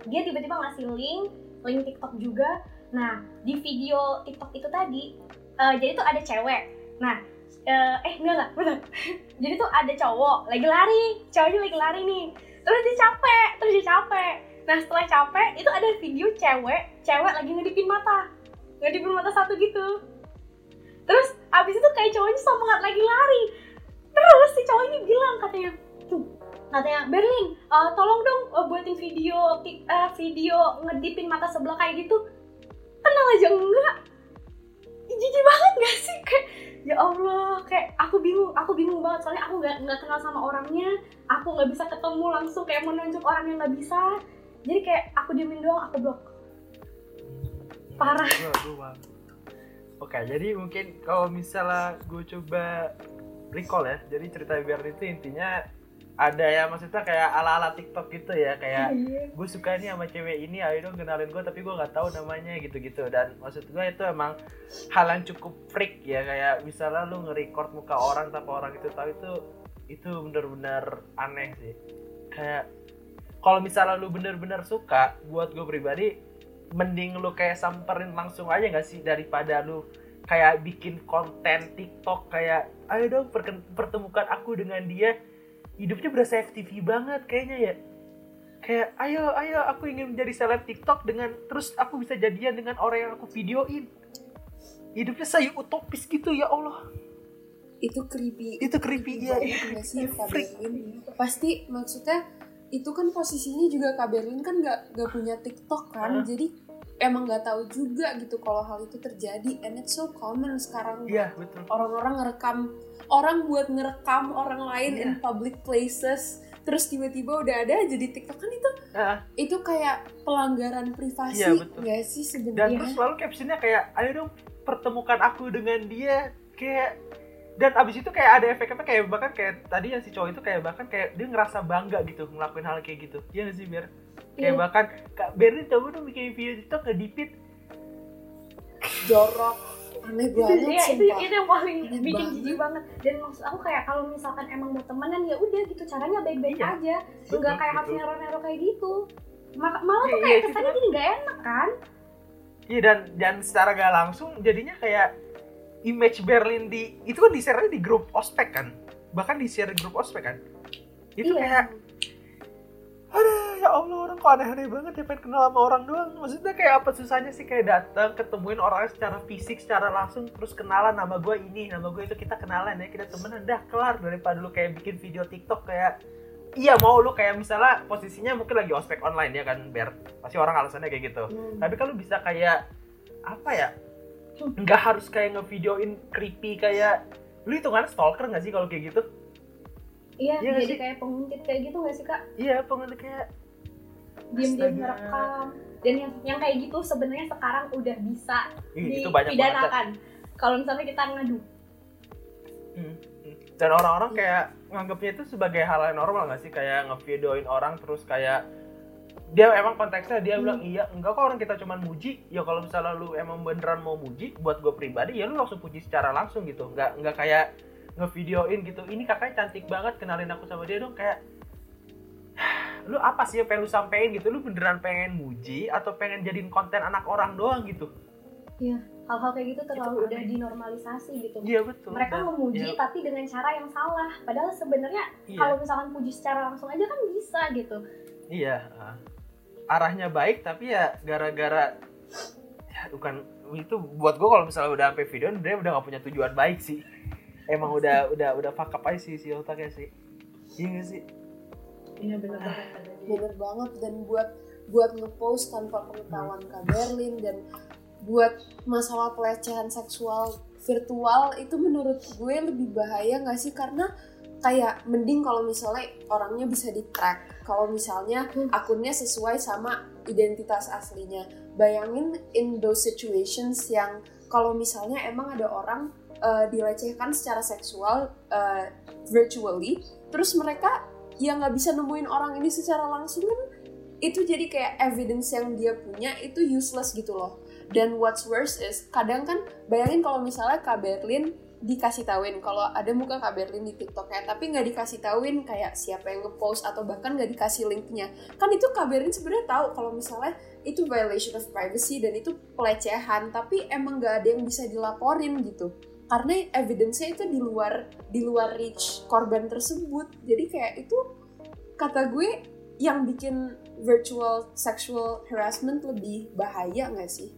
dia tiba-tiba ngasih link link TikTok juga nah di video TikTok itu tadi uh, jadi tuh ada cewek. Nah uh, eh enggak enggak [LAUGHS] bener. Jadi tuh ada cowok lagi lari. Cowoknya lagi lari nih. Terus dia capek terus dia capek. Nah setelah capek itu ada video cewek cewek lagi ngedipin mata. Ngedipin mata satu gitu. Terus abis itu kayak cowoknya semangat lagi lari. Terus si cowok ini bilang katanya tuh katanya Berlin eh, tolong dong eh, buatin video eh, video ngedipin mata sebelah kayak gitu kenal aja enggak. Jijik banget gak sih? Kayak ya Allah kayak aku bingung aku bingung banget. Soalnya aku nggak nggak kenal sama orangnya. Aku nggak bisa ketemu langsung kayak menunjuk orang yang nggak bisa. Jadi kayak aku diemin doang aku blok. Parah. Oke, jadi mungkin kalau misalnya gue coba recall ya, jadi cerita biar itu intinya ada ya maksudnya kayak ala-ala TikTok gitu ya, kayak Iya. gue suka nih sama cewek ini, ayo dong kenalin gue tapi gue nggak tahu namanya gitu-gitu dan maksud gue itu emang hal yang cukup freak ya kayak misalnya lu nge-record muka orang tanpa orang itu tahu itu itu bener-bener aneh sih kayak kalau misalnya lu bener-bener suka buat gue pribadi mending lu kayak samperin langsung aja nggak sih daripada lu kayak bikin konten TikTok kayak ayo dong pertemukan aku dengan dia hidupnya berasa FTV banget kayaknya ya kayak ayo ayo aku ingin menjadi seleb TikTok dengan terus aku bisa jadian dengan orang yang aku videoin hidupnya saya utopis gitu ya Allah itu creepy itu creepy ya sih. Berlin? pasti maksudnya itu kan posisinya juga Kak Berlin kan nggak nggak punya TikTok kan Hah? jadi emang nggak tahu juga gitu kalau hal itu terjadi and it's so common sekarang. Iya betul. Orang-orang ngerekam orang buat ngerekam orang lain Iya. in public places terus tiba-tiba udah ada aja di TikTok. Kan itu Nah, itu kayak pelanggaran privasi Iya, betul. sih dan sebenarnya? terus selalu captionnya kayak ayo dong pertemukan aku dengan dia. Kayak dan abis itu kayak ada efek-efek kayak bahkan kayak tadi yang si cowok itu kayak bahkan kayak dia ngerasa bangga gitu ngelakuin hal kayak gitu. Iya nggak sih biar kayak Iya. bahkan kak Berlin coba dong bikin video TikTok ngedipit. Jorok. Aneh itu, banget ya, itu, itu yang paling Aneh bikin banget. jijik banget. dan maksud aku kayak kalau misalkan emang mau temenan ya udah gitu caranya baik-baik Iya. aja. Nggak kayak harus nero-nero kayak gitu. Ma- malah Iya, tuh iya, kayak itu kesannya tuh. jadi nggak enak kan? Iya dan dan secara gak langsung jadinya kayak image Berlin di itu kan di share di grup ospek kan? Bahkan di share di grup ospek kan? Itu Iya. kayak aduh ya Allah orang kok aneh-aneh banget ya pengen kenal sama orang doang. Maksudnya kayak apa susahnya sih kayak datang ketemuin orangnya secara fisik secara langsung terus kenalan nama gue ini nama gue itu kita kenalan ya kita temenan dah kelar. Daripada lu kayak bikin video TikTok kayak iya mau lu kayak misalnya posisinya mungkin lagi ospek online ya kan biar pasti orang alasannya kayak gitu. Hmm. tapi kalau bisa kayak apa ya nggak harus kayak ngevideoin creepy kayak lu hitungannya stalker nggak sih kalau kayak gitu? Iya nggak jadi sih? kayak penguntit kayak gitu nggak sih kak? Iya pengen kayak diem-diem ngerekam. Dan yang yang kayak gitu sebenarnya sekarang udah bisa Ih, itu dipidanakan. Kalau misalnya kita ngadu. Hmm, hmm. dan orang-orang kayak nganggapnya itu sebagai hal yang normal nggak sih? Kayak ngevideoin orang terus kayak dia emang konteksnya dia Hmm. bilang iya enggak kok orang kita cuman muji. Ya kalau misalnya lu emang beneran mau muji buat gue pribadi ya lu langsung puji secara langsung gitu. Nggak nggak kayak ngevideoin gitu. Ini kakaknya cantik banget kenalin aku sama dia dong. Kayak [SIGHS] lu apa sih yang pengen lu sampein gitu? Lu beneran pengen muji atau pengen jadiin konten anak orang doang gitu? Hal-hal kayak gitu terlalu Itu udah dinormalisasi gitu. Iya betul. Mereka Dan- memuji iya, tapi dengan cara yang salah. Padahal sebenarnya iya. kalau misalkan puji secara langsung aja kan bisa gitu. Iya, ah. Arahnya baik tapi ya gara-gara ya bukan itu buat gue kalau misalnya udah sampai video dia udah gak punya tujuan baik sih. Emang udah udah udah fuck up aja sih si otaknya sih. Iya gak sih? iya benar banget bener banget dan buat buat ngepost tanpa pengetahuan Kak Berlin dan buat masalah pelecehan seksual virtual itu menurut gue lebih bahaya nggak sih karena kayak mending kalau misalnya orangnya bisa di track. Kalau misalnya Hmm. akunnya sesuai sama identitas aslinya. Bayangin in those situations yang kalau misalnya emang ada orang uh, dilecehkan secara seksual uh, virtually terus mereka yang nggak bisa nemuin orang ini secara langsung kan itu jadi kayak evidence yang dia punya itu useless gitu loh. Dan what's worse is kadang kan bayangin kalau misalnya Kak Berlin dikasih tauin. Kalau ada muka Kak Berlin di TikToknya tapi nggak dikasih tauin kayak siapa yang ngepost atau bahkan nggak dikasih linknya. Kan itu Kak Berlin sebenarnya tahu kalau misalnya itu violation of privacy dan itu pelecehan tapi emang nggak ada yang bisa dilaporin gitu. Karena evidence-nya itu di luar di luar reach korban tersebut. Jadi kayak itu kata gue yang bikin virtual sexual harassment lebih bahaya nggak sih?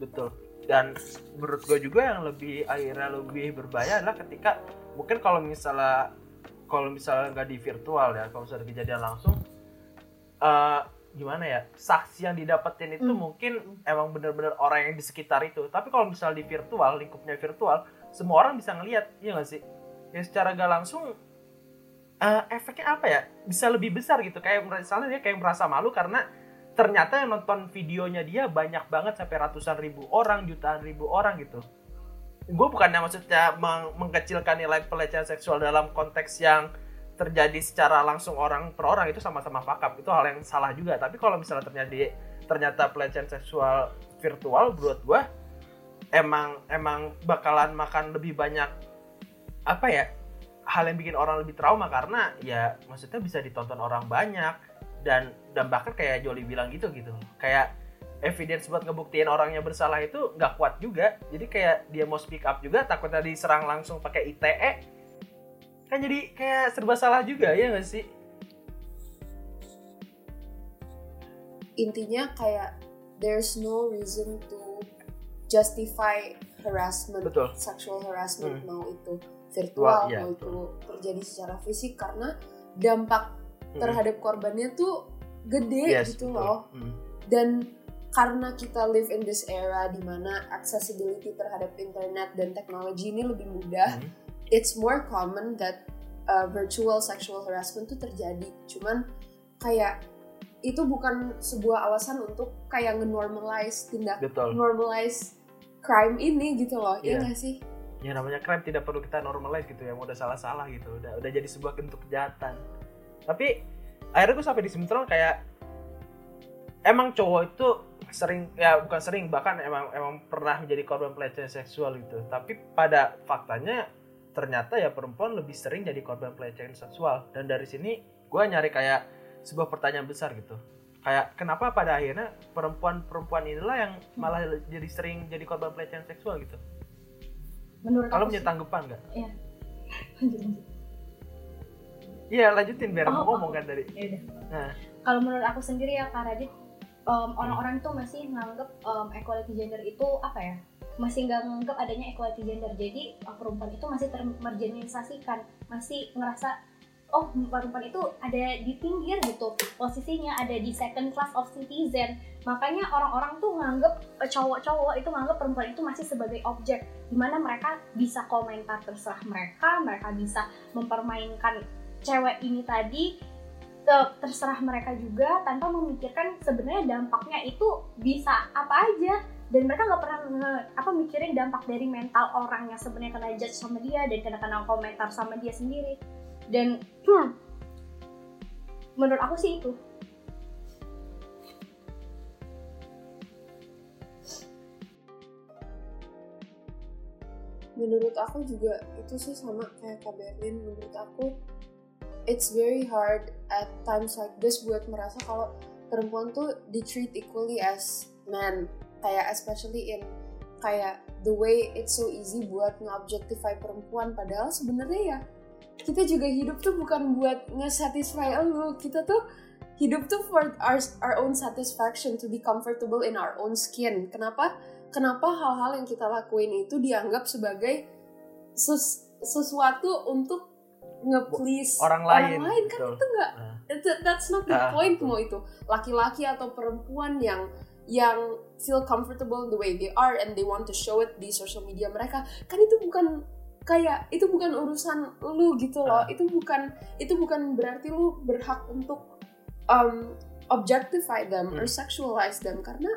Betul. Dan menurut gue juga yang lebih akhirnya lebih berbahaya adalah ketika mungkin kalau misalnya kalau misalnya nggak di virtual ya, kalau misalnya kejadian langsung, eh gimana ya saksi yang didapetin itu Hmm. mungkin emang bener-bener orang yang di sekitar itu. Tapi kalau misalnya di virtual, lingkupnya virtual, semua orang bisa ngelihat, iya nggak sih? Ya secara gak langsung eh, efeknya apa ya? Bisa lebih besar gitu. Kayak misalnya dia kayak merasa malu karena ternyata yang nonton videonya dia banyak banget sampai ratusan ribu orang jutaan ribu orang gitu. Gue bukannya maksudnya meng- mengkecilkan nilai pelecehan seksual dalam konteks yang terjadi secara langsung orang per orang itu sama-sama fakap itu hal yang salah juga. Tapi kalau misalnya terjadi ternyata pelecehan seksual virtual menurut gue emang emang bakalan makan lebih banyak apa ya hal yang bikin orang lebih trauma. Karena ya maksudnya bisa ditonton orang banyak dan dan bahkan kayak Joli bilang gitu gitu. Kayak evidence buat ngebuktiin orangnya bersalah itu nggak kuat juga. Jadi kayak dia mau speak up juga takutnya diserang langsung pakai ITE kan jadi kayak serba salah juga ya nggak sih? Intinya kayak there's no reason to justify harassment betul. sexual harassment Hmm. mau itu Wah, virtual iya, mau itu terjadi secara fisik karena dampak. Terhadap korbannya tuh gede Yes, gitu betul. loh Hmm. dan karena kita live in this era di mana accessibility terhadap internet dan teknologi ini lebih mudah Hmm. it's more common that uh, virtual sexual harassment tuh terjadi. Cuman kayak itu bukan sebuah alasan untuk kayak nge-normalize tindak betul normalize crime ini gitu loh. Iya Iya. nggak sih? ya namanya crime tidak perlu kita normalize gitu ya udah salah-salah gitu udah udah jadi sebuah bentuk kejahatan tapi akhirnya gue sampai di Simptron kayak emang cowok itu sering ya bukan sering bahkan emang emang pernah menjadi korban pelecehan seksual gitu. Tapi pada faktanya ternyata ya perempuan lebih sering jadi korban pelecehan seksual. Dan dari sini gue nyari kayak sebuah pertanyaan besar gitu. Kayak kenapa pada akhirnya perempuan-perempuan inilah yang malah jadi sering jadi korban pelecehan seksual gitu? Menurut kalau punya tanggapan nggak? [LAUGHS] Lanjut, lanjut. Iya lanjutin biar Oh, oh. ngomong kan tadi. Ya. Nah. Kalau menurut aku sendiri ya Kak Radit, em, orang-orang tuh masih nganggep em, equality gender itu apa ya? Masih nggak nganggep adanya equality gender. Jadi eh, perempuan itu masih termarginalisasikan, masih ngerasa oh perempuan itu ada di pinggir gitu posisinya ada di second class of citizen makanya orang-orang tuh nganggep eh, cowok-cowok itu nganggep perempuan itu masih sebagai objek di mana mereka bisa komentar terserah mereka mereka bisa mempermainkan cewek ini tadi te- terserah mereka juga tanpa memikirkan sebenarnya dampaknya itu bisa apa aja. Dan mereka nggak pernah nge- apa mikirin dampak dari mental orang yang sebenarnya kena judge sama dia dan kena kena komentar sama dia sendiri. Dan hmm, [CLEARS THROAT] menurut aku sih itu. Menurut aku juga itu sih sama kayak Kak Berlin. Menurut aku it's very hard at times like this buat merasa kalau perempuan tuh di treat equally as men. Kayak especially in kayak the way it's so easy buat nge-objectify perempuan. Padahal sebenarnya ya kita juga hidup tuh bukan buat nge-satisfy lu kita tuh hidup tuh for our, our own satisfaction to be comfortable in our own skin. Kenapa? Kenapa hal-hal yang kita lakuin itu dianggap sebagai ses- sesuatu untuk nge-please Orang lain. kan betul. itu nggak Nah, That- that's not the Ah, point betul. mau itu laki-laki atau perempuan yang yang feel comfortable the way they are and they want to show it di social media mereka kan itu bukan kayak itu bukan urusan lu gitu loh Ah. itu bukan itu bukan berarti lu berhak untuk um, objectify them or Hmm. sexualize them karena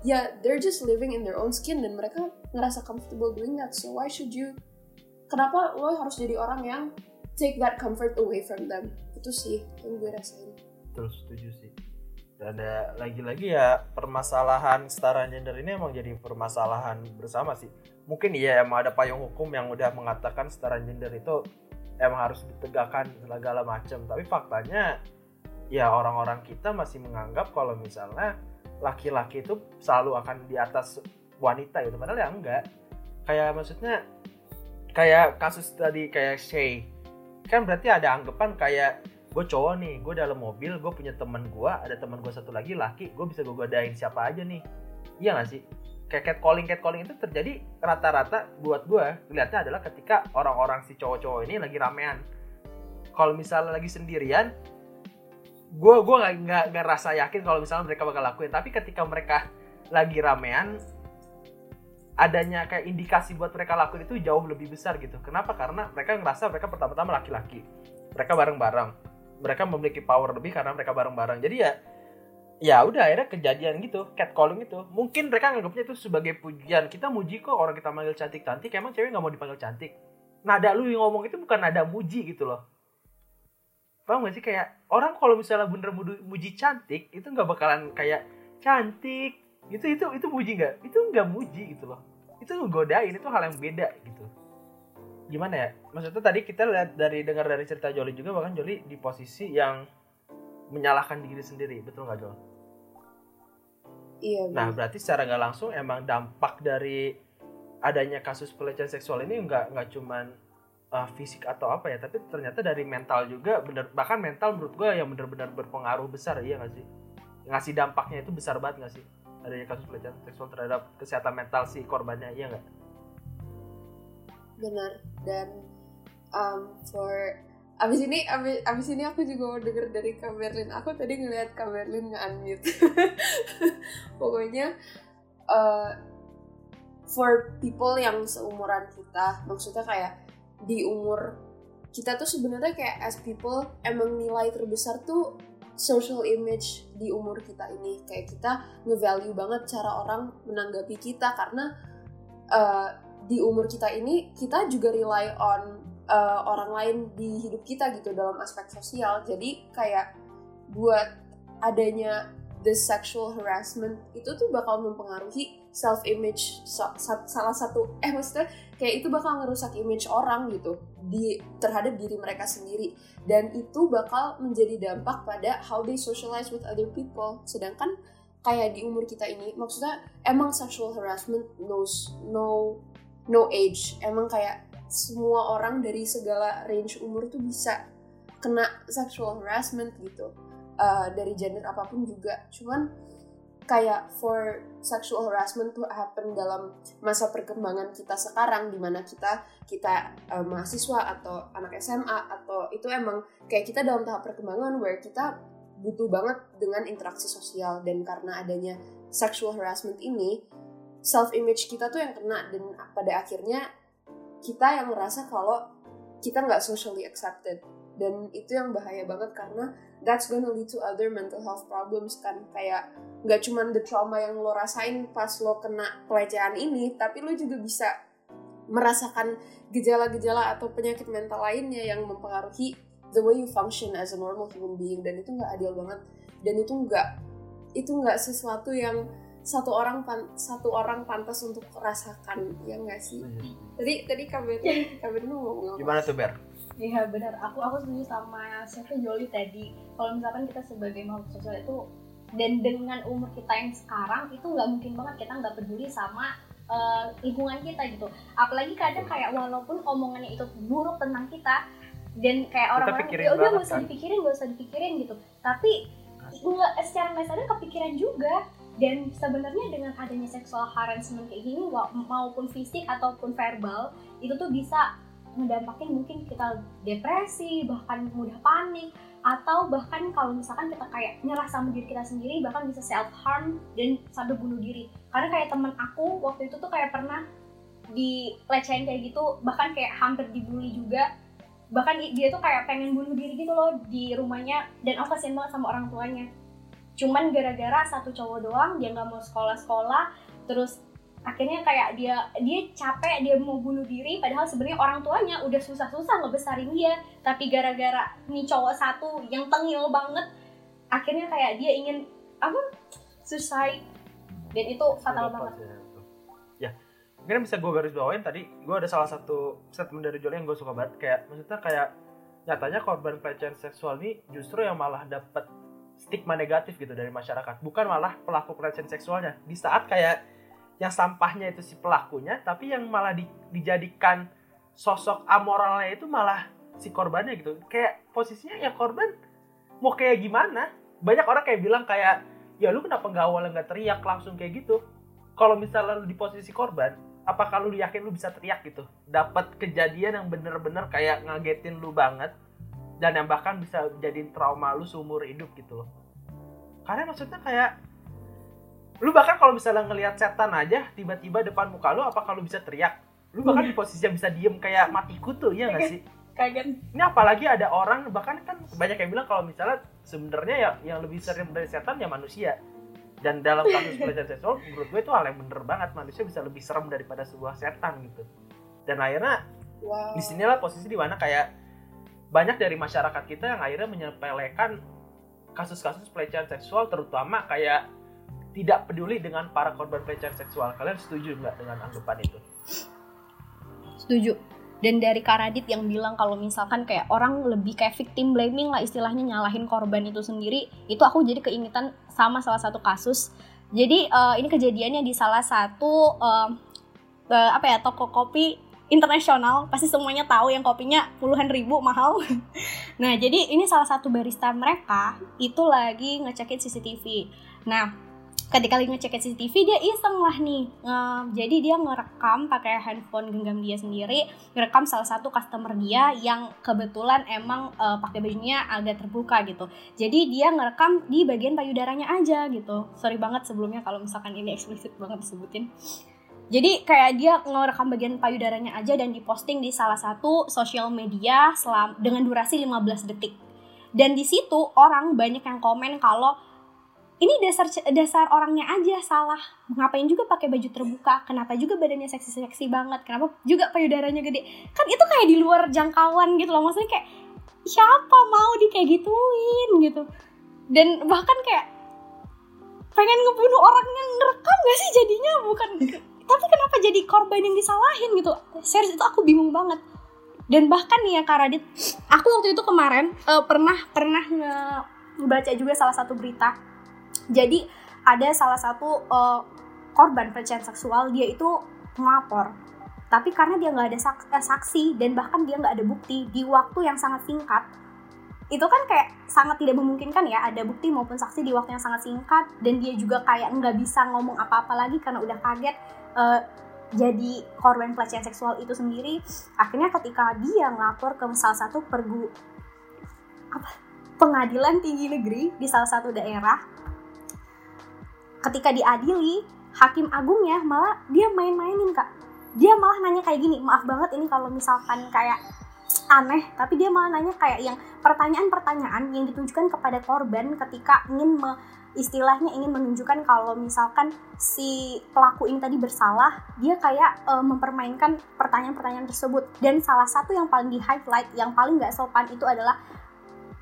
ya they're just living in their own skin dan mereka ngerasa comfortable doing that so why should you kenapa lo harus jadi orang yang take that comfort away from them itu sih yang gue rasain betul setuju sih. Dan ada lagi-lagi ya permasalahan setara gender ini emang jadi permasalahan bersama sih. Mungkin iya emang ada payung hukum yang udah mengatakan setara gender itu emang harus ditegakkan segala macam. Tapi faktanya ya orang-orang kita masih menganggap kalau misalnya laki-laki itu selalu akan di atas wanita gitu. Padahal ya enggak. Kayak maksudnya kayak kasus tadi kayak Shay kan berarti ada anggapan kayak gue cowok nih gue dalam mobil gue punya temen gue ada temen gue satu lagi laki gue bisa gue godain siapa aja nih. Iya gak sih? Kayak catcalling catcalling itu terjadi rata-rata buat gue lihatnya adalah ketika orang-orang si cowok-cowok ini lagi ramean. Kalau misalnya lagi sendirian gue gue nggak nggak rasa yakin kalau misalnya mereka bakal lakuin. Tapi ketika mereka lagi ramean adanya kayak indikasi buat mereka lakuin itu jauh lebih besar gitu. Kenapa? Karena mereka ngerasa mereka pertama-tama laki-laki. Mereka bareng-bareng. Mereka memiliki power lebih karena mereka bareng-bareng. Jadi ya ya udah akhirnya kejadian gitu catcalling itu. Mungkin mereka nganggapnya itu sebagai pujian. Kita muji kok orang kita manggil cantik cantik emang cewek nggak mau dipanggil cantik? Nada lu yang ngomong itu bukan nada muji gitu loh. Paham gak sih? Kayak orang kalau misalnya bener muji cantik itu nggak bakalan kayak cantik itu itu itu muji nggak itu nggak muji gitu loh itu ngegodain itu hal yang beda gitu gimana ya maksudnya tadi kita lihat dari dengar dari cerita Joli juga bahkan Joli di posisi yang menyalahkan diri sendiri betul nggak Jol? iya Nah, bener. berarti secara nggak langsung emang dampak dari adanya kasus pelecehan seksual ini nggak nggak cuman uh, fisik atau apa ya, tapi ternyata dari mental juga bener bahkan mental menurut gue yang benar-benar berpengaruh besar iya nggak sih? Ngasih dampaknya itu besar banget nggak sih? Adanya kasus pelecehan seksual terhadap kesehatan mental si korbannya iya nggak? benar. Dan um, for abis ini abis, abis ini aku juga mau denger dari Kak Berlin aku tadi ngeliat Kak Berlin nge-unmute. [LAUGHS] Pokoknya uh, for people yang seumuran kita maksudnya kayak di umur kita tuh sebenarnya kayak as people emang nilai terbesar tuh social image di umur kita ini. Kayak kita nge-value banget cara orang menanggapi kita karena uh, di umur kita ini kita juga rely on uh, orang lain di hidup kita gitu dalam aspek sosial. Jadi kayak buat adanya the sexual harassment itu tuh bakal mempengaruhi self image salah satu eh maksudnya kayak itu bakal ngerusak image orang gitu di terhadap diri mereka sendiri. Dan itu bakal menjadi dampak pada how they socialize with other people. Sedangkan kayak di umur kita ini maksudnya emang sexual harassment knows no no age. Emang kayak semua orang dari segala range umur tuh bisa kena sexual harassment gitu uh, dari gender apa pun juga. Cuman kayak for sexual harassment to happen dalam masa perkembangan kita sekarang di mana kita kita uh, mahasiswa atau anak SMA atau itu emang kayak kita dalam tahap perkembangan where kita butuh banget dengan interaksi sosial. Dan karena adanya sexual harassment ini self image kita tuh yang kena. Dan pada akhirnya kita yang merasa kalau kita nggak socially accepted dan itu yang bahaya banget karena that's gonna lead to other mental health problems kan. Kayak nggak cuman the trauma yang lo rasain pas lo kena pelecehan ini tapi lo juga bisa merasakan gejala-gejala atau penyakit mental lainnya yang mempengaruhi the way you function as a normal human being. Dan itu nggak adil banget. Dan itu nggak itu nggak sesuatu yang satu orang pan, satu orang pantas untuk rasakan. Ya nggak sih? Tadi tadi kabar kabar lu ngomong apa? Gimana tuh Ber? Iya benar, aku aku setuju sama siapa Joli tadi. Kalau misalkan kita sebagai makhluk sosial itu dan dengan umur kita yang sekarang itu nggak mungkin banget kita nggak peduli sama uh, lingkungan kita gitu. Apalagi kadang kayak walaupun omongannya itu buruk tentang kita dan kayak orang-orang ya udah nggak usah kan? dipikirin, nggak usah dipikirin gitu. Tapi nggak secara nggak sadar kepikiran juga dan sebenarnya dengan adanya seksual harassment kayak gini maupun fisik ataupun verbal itu tuh bisa ngedampakin mungkin kita depresi bahkan mudah panik atau bahkan kalau misalkan kita kayak nyerah sama diri kita sendiri bahkan bisa self harm dan sampai bunuh diri. Karena kayak temen aku waktu itu tuh kayak pernah dilecehin kayak gitu bahkan kayak hampir dibully juga. Bahkan dia tuh kayak pengen bunuh diri gitu loh di rumahnya dan aku kasihan banget sama orang tuanya. Cuman gara-gara satu cowok doang dia nggak mau sekolah-sekolah terus akhirnya kayak dia dia capek dia mau bunuh diri padahal sebenarnya orang tuanya udah susah-susah ngebesarin dia. Tapi gara-gara nih cowok satu yang tengil banget akhirnya kayak dia ingin apa suicide. Dan itu fatal banget. Ya, mungkin bisa gue garis bawain tadi gue ada salah satu statement dari Joli yang gue suka banget. Kayak maksudnya kayak nyatanya korban pelecehan seksual ini justru yang malah dapat stigma negatif gitu dari masyarakat. Bukan malah pelaku pelecehan seksualnya. Di saat kayak yang sampahnya itu si pelakunya tapi yang malah di- dijadikan sosok amoralnya itu malah si korbannya gitu. Kayak posisinya ya korban mau kayak gimana? Banyak orang kayak bilang kayak ya lu kenapa nggak awalnya nggak teriak langsung kayak gitu? Kalau misalnya lu di posisi korban apakah lu yakin lu bisa teriak gitu? Dapat kejadian yang bener-bener kayak ngagetin lu banget dan yang bahkan bisa jadiin trauma lu seumur hidup gitu loh. Karena maksudnya kayak lu bahkan kalau misalnya ngelihat setan aja tiba-tiba depan muka lu apakah lu bisa teriak? Lu bahkan di posisi yang bisa diem kayak mati kutu ya nggak sih? kaget. Ini apalagi ada orang bahkan kan banyak yang bilang kalau misalnya sebenarnya ya yang lebih serem dari setan ya manusia. Dan dalam kasus [LAUGHS] pelecehan seksual menurut gue itu hal yang bener banget. Manusia bisa lebih serem daripada sebuah setan gitu. Dan akhirnya wow. di sinilah posisi di mana kayak banyak dari masyarakat kita yang akhirnya menyepelekan kasus-kasus pelecehan seksual terutama kayak tidak peduli dengan para korban pelecehan seksual. Kalian setuju nggak dengan anggapan itu? Setuju. Dan dari Karadit yang bilang kalau misalkan kayak orang lebih kayak victim blaming lah istilahnya nyalahin korban itu sendiri itu aku jadi keingetan sama salah satu kasus. Jadi eh, ini kejadiannya di salah satu eh, eh, apa ya toko kopi internasional. Pasti semuanya tahu yang kopinya puluhan ribu mahal. [LAUGHS] Nah jadi ini salah satu barista mereka itu lagi ngecekin CCTV nah ketika lagi ngecekin CCTV dia iseng lah nih. Nge- jadi dia ngerekam pakai handphone genggam dia sendiri ngerekam salah satu customer dia yang kebetulan emang eh, pakai bajunya agak terbuka gitu. Jadi dia ngerekam di bagian payudaranya aja gitu. Sorry banget sebelumnya kalau misalkan ini eksplisit banget disebutin. Jadi kayak dia ngerekam bagian payudaranya aja dan diposting di salah satu sosial media selam dengan durasi 15 detik. Dan di situ orang banyak yang komen kalau ini dasar dasar orangnya aja salah. Ngapain juga pakai baju terbuka? Kenapa juga badannya seksi-seksi banget? Kenapa juga payudaranya gede? Kan itu kayak di luar jangkauan gitu loh. Maksudnya kayak siapa mau di kayak gituin gitu. Dan bahkan kayak pengen ngebunuh orang yang ngerekam gak sih jadinya bukan tapi kenapa jadi korban yang disalahin gitu serius itu aku bingung banget dan bahkan nih ya Kak Radit aku waktu itu kemarin eh, pernah pernah nge- ngebaca juga salah satu berita jadi ada salah satu eh, korban pelecehan seksual dia itu melapor tapi karena dia nggak ada eh, saksi dan bahkan dia nggak ada bukti di waktu yang sangat singkat itu kan kayak sangat tidak memungkinkan ya ada bukti maupun saksi di waktu yang sangat singkat dan dia juga kayak nggak bisa ngomong apa-apa lagi karena udah kaget eh, jadi korban pelecehan seksual itu sendiri. Akhirnya ketika dia ngelapor ke salah satu pergu apa? Pengadilan tinggi negeri di salah satu daerah ketika diadili hakim agungnya malah dia main-mainin kak. Dia malah nanya kayak gini maaf banget ini kalau misalkan kayak aneh tapi dia malah nanya kayak yang pertanyaan-pertanyaan yang ditunjukkan kepada korban ketika ingin me- istilahnya ingin menunjukkan kalau misalkan si pelaku ini tadi bersalah dia kayak eh, mempermainkan pertanyaan-pertanyaan tersebut. Dan salah satu yang paling di highlight yang paling nggak sopan itu adalah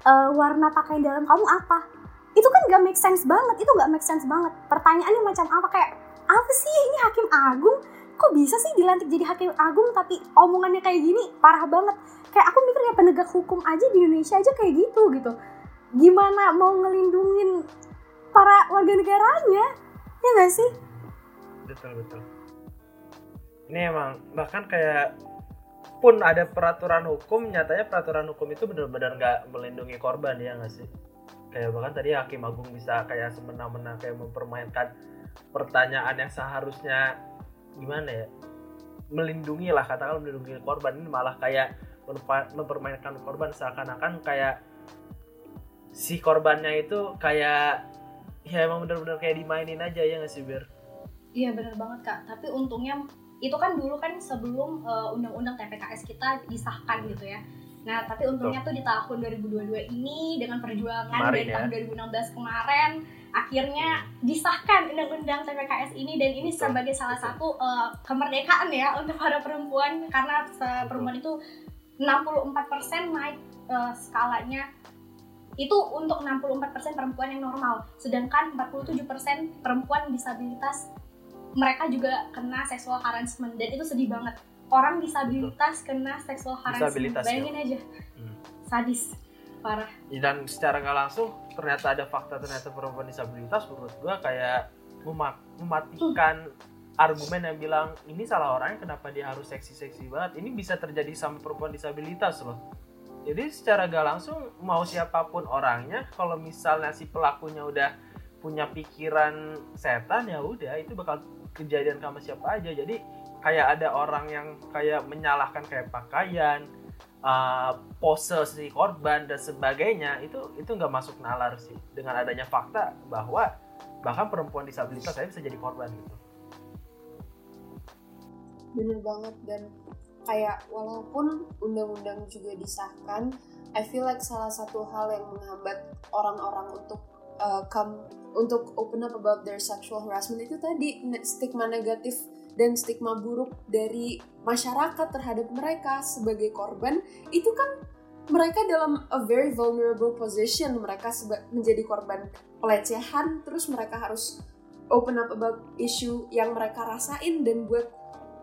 eh, warna pakaian dalam kamu apa itu kan gak make sense banget itu gak make sense banget. Pertanyaannya macam apa? Kayak apa sih ini hakim agung? Kok bisa sih dilantik jadi hakim agung tapi omongannya kayak gini? Parah banget. Kayak aku mikir ya penegak hukum aja di Indonesia aja kayak gitu gitu. Gimana mau ngelindungin para warga negaranya? Ya gak sih? Betul betul. Ini emang bahkan kayak pun ada peraturan hukum nyatanya peraturan hukum itu benar-benar nggak melindungi korban ya nggak sih kayak bahkan tadi hakim agung bisa kayak semena-mena kayak mempermainkan pertanyaan yang seharusnya gimana ya melindungi lah katakan melindungi korban ini malah kayak mempermainkan korban seakan-akan kayak si korbannya itu kayak ya emang bener-bener kayak dimainin aja ya nggak sih Bir? Iya benar banget kak. Tapi untungnya itu kan dulu kan sebelum eh, undang-undang TPKS kita disahkan gitu ya. Nah tapi untungnya tuh di tahun 2022 ini dengan perjuangan Kemarin dari ya. tahun 2016 kemarin akhirnya disahkan undang-undang TPKS ini dan ini Betul, sebagai salah betul. satu eh, kemerdekaan ya untuk para perempuan karena perempuan itu 64% naik eh, skalanya. Itu untuk 64% perempuan yang normal sedangkan 47% perempuan disabilitas. Mereka juga kena sexual harassment dan itu sedih banget orang disabilitas kena sexual harassment. Disabilitas, ya. bayangin aja. Hmm. sadis. Parah. Dan secara nggak langsung ternyata ada fakta ternyata perempuan disabilitas menurut gua kayak mema- mematikan argumen yang bilang ini salah orangnya kenapa dia harus seksi-seksi banget? Ini bisa terjadi sama perempuan disabilitas loh. Jadi secara nggak langsung mau siapa pun orangnya kalau misalnya si pelakunya udah punya pikiran setan ya udah itu bakal kejadian sama siapa aja. Jadi kayak ada orang yang kayak menyalahkan kayak pakaian uh, pose si korban dan sebagainya itu itu nggak masuk nalar sih. Dengan adanya fakta bahwa bahkan perempuan disabilitas saya bisa jadi korban gitu. Bener banget dan kayak walaupun undang-undang juga disahkan I feel like salah satu hal yang menghambat orang-orang untuk uh, come untuk open up about their sexual harassment itu tadi stigma negatif dan stigma buruk dari masyarakat terhadap mereka sebagai korban itu kan mereka dalam a very vulnerable position. Mereka menjadi korban pelecehan terus mereka harus open up about issue yang mereka rasain. Dan buat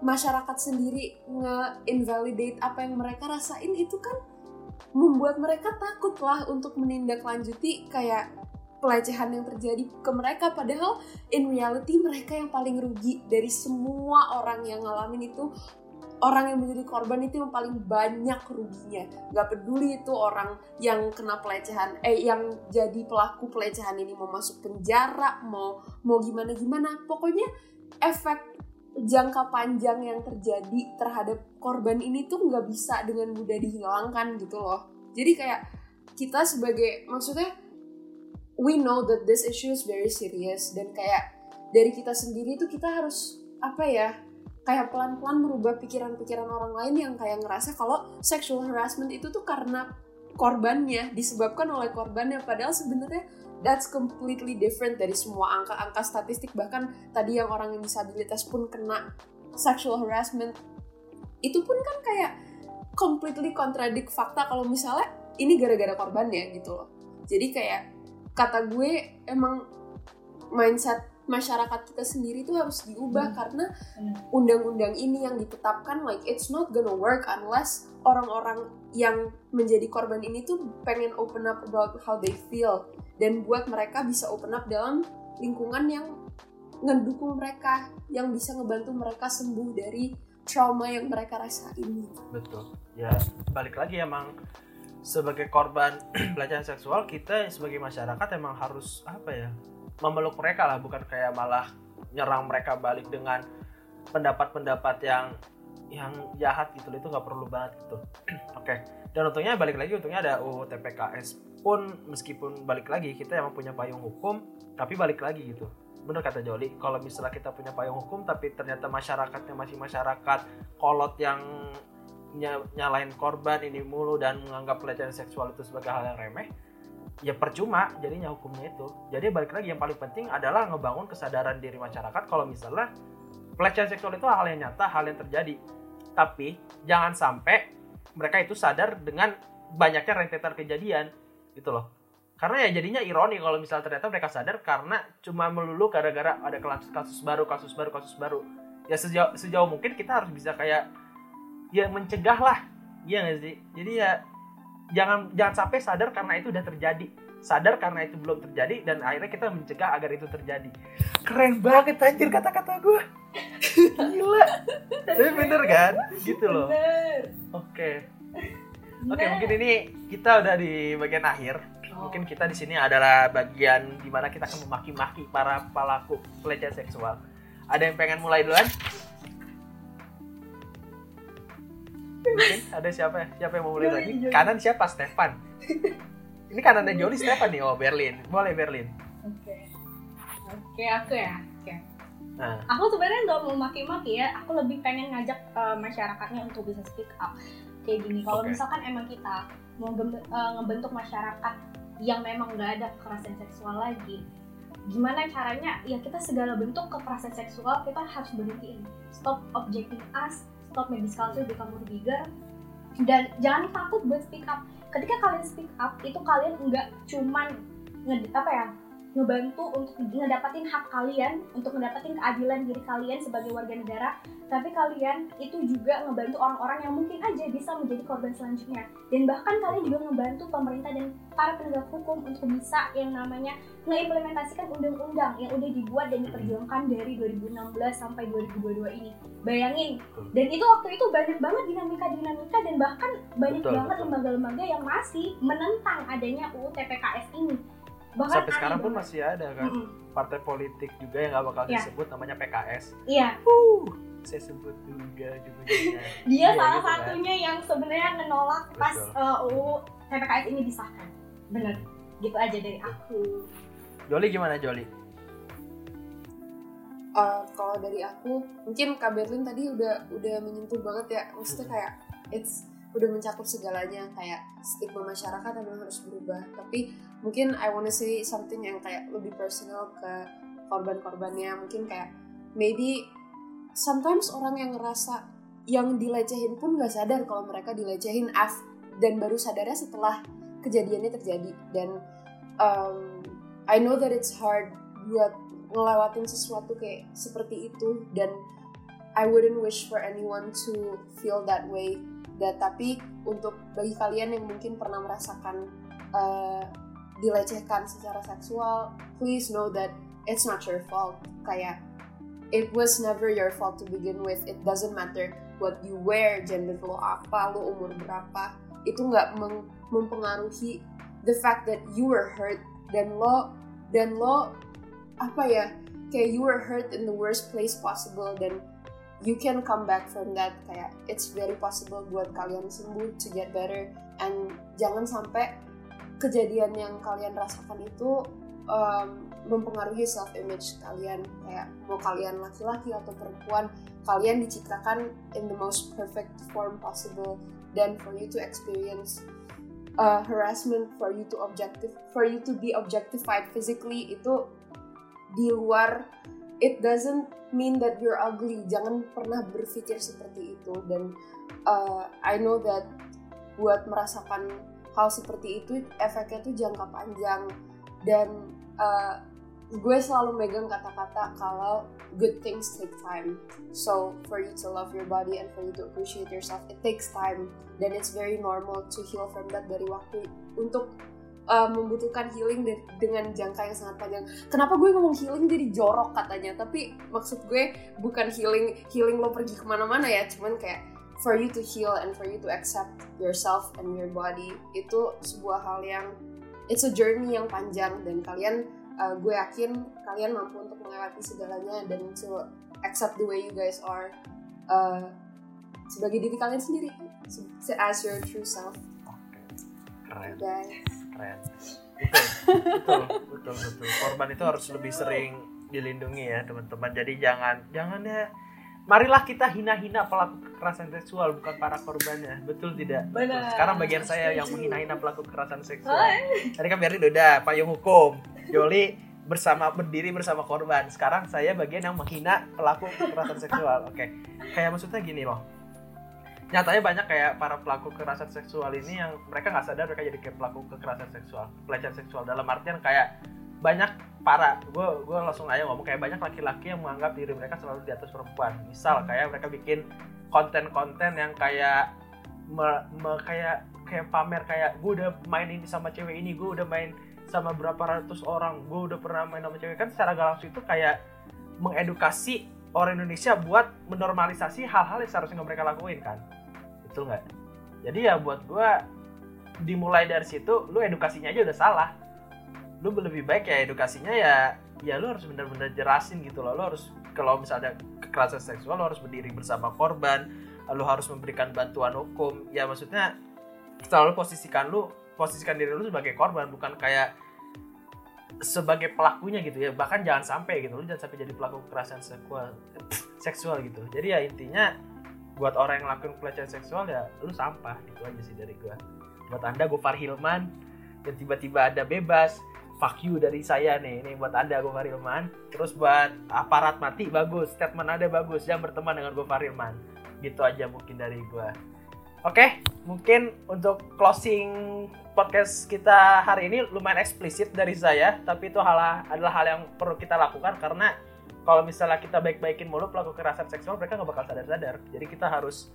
masyarakat sendiri nge-invalidate apa yang mereka rasain itu kan membuat mereka takut lah untuk menindaklanjuti kayak pelecehan yang terjadi ke mereka padahal in reality mereka yang paling rugi dari semua orang yang ngalamin itu orang yang menjadi korban itu yang paling banyak ruginya. Nggak peduli itu orang yang kena pelecehan eh yang jadi pelaku pelecehan ini mau masuk penjara mau mau gimana gimana. Pokoknya efek jangka panjang yang terjadi terhadap korban ini tuh nggak bisa dengan mudah dihilangkan gitu loh. Jadi kayak kita sebagai maksudnya we know that this issue is very serious dan kayak dari kita sendiri tuh kita harus apa ya kayak pelan-pelan merubah pikiran-pikiran orang lain yang kayak ngerasa kalau sexual harassment itu tuh karena korbannya disebabkan oleh korbannya. Padahal sebenarnya that's completely different dari semua angka-angka statistik. Bahkan tadi yang orang yang disabilitas pun kena sexual harassment. Itu pun kan kayak completely contradict fakta kalau misalnya ini gara-gara korbannya gitu loh. Jadi kayak kata gue emang mindset masyarakat kita sendiri tuh harus diubah Hmm. karena Hmm. undang-undang ini yang ditetapkan like it's not gonna work unless orang-orang yang menjadi korban ini tuh pengen open up about how they feel dan buat mereka bisa open up dalam lingkungan yang ngedukung mereka yang bisa ngebantu mereka sembuh dari trauma yang mereka rasain betul ya balik lagi emang sebagai korban [CLEARS THROAT] pelecehan seksual kita sebagai masyarakat emang harus apa ya memeluk mereka lah. Bukan kayak malah nyerang mereka balik dengan pendapat-pendapat yang yang jahat gitu itu nggak perlu banget gitu. [CLEARS THROAT] Oke. Dan untungnya balik lagi untungnya ada UU TPKS pun meskipun balik lagi kita emang punya payung hukum tapi balik lagi gitu. Bener kata Joli kalau misalnya kita punya payung hukum tapi ternyata masyarakatnya masih masyarakat kolot yang nyalain korban ini mulu dan menganggap pelecehan seksual itu sebagai hal yang remeh ya percuma jadinya hukumnya itu. Jadi balik lagi yang paling penting adalah ngebangun kesadaran diri masyarakat kalau misalnya pelecehan seksual itu hal yang nyata hal yang terjadi. Tapi jangan sampai mereka itu sadar dengan banyaknya rentetan kejadian gitu loh. Karena ya jadinya ironi kalau misalnya ternyata mereka sadar karena cuma melulu gara-gara ada kasus, kasus baru kasus baru kasus baru. Ya sejauh sejauh mungkin kita harus bisa kayak ya mencegah lah iya nggak sih? Jadi ya jangan jangan sampai sadar karena itu udah terjadi. Sadar karena itu belum terjadi dan akhirnya kita mencegah agar itu terjadi. Keren banget anjir kata-kata gue gila. Tapi bener kan? Gitu loh. Oke. Oke mungkin ini kita udah di bagian akhir. Mungkin kita di sini adalah bagian di mana kita akan memaki-maki para pelaku pelecehan seksual. Ada yang pengen mulai duluan mungkin ada siapa siapa yang mau mulai Joli, lagi Joli. kanan siapa Stefan ini kanannya Joli Stefan nih oh Berlin boleh Berlin Oke. Oke, aku ya. Oke. nah Aku sebenarnya nggak mau maki-maki ya. Aku lebih pengen ngajak eh, masyarakatnya untuk bisa speak up. Kayak gini. Kalau Oke. misalkan emang kita mau eh, ngebentuk masyarakat yang memang nggak ada kekerasan seksual lagi, gimana caranya? Ya kita segala bentuk kekerasan seksual kita harus berhentiin. Stop objecting us. Stop maybe culture become more bigger. Dan jangan takut buat speak up. Ketika kalian speak up, itu kalian nggak cuman apa ya ngebantu untuk ngedapatin hak kalian untuk ngedapatin keadilan diri kalian sebagai warga negara. Tapi kalian itu juga ngebantu orang-orang yang mungkin aja bisa menjadi korban selanjutnya. Dan bahkan kalian juga ngebantu pemerintah dan para penegak hukum untuk bisa yang namanya ngeimplementasikan undang-undang yang udah dibuat dan diperjuangkan dari 2016 sampai 2022 ini. Bayangin. Betul. dan itu waktu itu banyak banget dinamika-dinamika dan bahkan banyak Betul, banget lembaga-lembaga yang masih menentang adanya UU TPKS ini bahkan sampai sekarang pun masih ada kan Mm-mm. partai politik juga yang nggak bakal Ya. disebut namanya PKS iya. Saya sebut juga juga [LAUGHS] dia Iya, salah gitu kan. satunya yang sebenarnya menolak pas Betul. uh, UU TPKS ini disahkan. Bener. Gitu aja dari aku. Joli gimana Joli? Uh, kalau dari aku mungkin Kak Berlin tadi udah udah menyentuh banget ya. Maksudnya kayak it's udah mencakup segalanya kayak stigma masyarakat memang harus berubah. Tapi mungkin I wanna say something yang kayak lebih personal ke korban-korbannya. Mungkin kayak maybe sometimes orang yang ngerasa yang dilecehin pun nggak sadar kalau mereka dilecehin af dan baru sadarnya setelah kejadiannya terjadi. Dan um, I know that it's hard buat ngelewatin sesuatu kayak seperti itu. Dan I wouldn't wish for anyone to feel that way dan tapi untuk bagi kalian yang mungkin pernah merasakan uh, dilecehkan secara seksual please know that it's not your fault. Kayak it was never your fault to begin with. It doesn't matter what you wear gender lo apa lo umur berapa. Itu nggak mempengaruhi the fact that you were hurt dan lo dan lo apa ya kayak you were hurt in the worst place possible dan you can come back from that kayak it's very possible buat kalian sembuh to get better. And jangan sampai kejadian yang kalian rasakan itu um, mempengaruhi self image kalian. Kayak mau kalian laki-laki atau perempuan kalian diciptakan in the most perfect form possible. Dan for you to experience uh, harassment for you to objective for you to be objectified physically itu di luar it doesn't mean that you're ugly jangan pernah berpikir seperti itu dan uh, I know that buat merasakan hal seperti itu efeknya tuh jangka panjang dan uh, gue selalu megang kata-kata kalau good things take time. So for you to love your body and for you to appreciate yourself, it takes time. Dan it's very normal to heal from that dari waktu untuk uh, membutuhkan healing dari, dengan jangka yang sangat panjang. Kenapa gue ngomong healing jadi jorok katanya? Tapi maksud gue bukan healing healing lo pergi ke mana-mana ya, cuman kayak for you to heal and for you to accept yourself and your body itu sebuah hal yang it's a journey yang panjang dan kalian uh, gue yakin kalian mampu untuk melewati segalanya dan to accept the way you guys are uh, sebagai diri kalian sendiri as your true self. Oke, keren. Guys. Keren. Betul, betul, betul, betul. Korban itu harus lebih sering dilindungi ya teman-teman. Jadi jangan, jangan ya. Marilah kita hina-hina pelaku kekerasan seksual bukan para korbannya. Betul tidak? Benar. Sekarang bagian saya yang menghina-hina pelaku kekerasan seksual. Tadi kan biarin udah payung hukum. Joli bersama berdiri bersama korban. Sekarang saya bagian yang menghina pelaku kekerasan seksual. Oke. Kayak maksudnya gini loh. Nyatanya banyak kayak para pelaku kekerasan seksual ini yang mereka nggak sadar mereka jadi kayak pelaku kekerasan seksual, pelecehan seksual. Dalam artian kayak banyak para gue gue langsung aja ngomong kayak banyak laki-laki yang menganggap diri mereka selalu di atas perempuan. Misal kayak mereka bikin konten-konten yang kayak me, me, kayak kayak pamer kayak gue udah main ini sama cewek ini, gue udah main sama berapa ratus orang gue udah pernah main sama cewek kan secara gak langsung itu kayak mengedukasi orang Indonesia buat menormalisasi hal-hal yang seharusnya mereka lakuin kan betul nggak? Jadi ya buat gue dimulai dari situ lu edukasinya aja udah salah. Lu lebih baik ya edukasinya ya ya lu harus benar-benar jelasin gitu loh. Lu harus kalau misalnya kekerasan seksual lu harus berdiri bersama korban lu harus memberikan bantuan hukum. Ya maksudnya selalu posisikan lu posisikan diri lu sebagai korban bukan kayak sebagai pelakunya gitu ya. Bahkan jangan sampai gitu lu jangan sampai jadi pelaku kekerasan seksual seksual gitu. Jadi ya intinya buat orang yang lakukan pelecehan seksual ya lu sampah itu aja sih dari gua. Buat anda Gofar Hilman yang tiba-tiba ada bebas fuck you dari saya nih. Ini buat anda Gofar Hilman terus buat aparat mati bagus. Statement ada bagus jangan berteman dengan Gofar Hilman gitu aja mungkin dari gua. Oke, mungkin untuk closing podcast kita hari ini lumayan eksplisit dari saya, tapi itu hal adalah hal yang perlu kita lakukan karena kalau misalnya kita baik-baikin mulu pelaku kekerasan seksual, mereka nggak bakal sadar-sadar. Jadi kita harus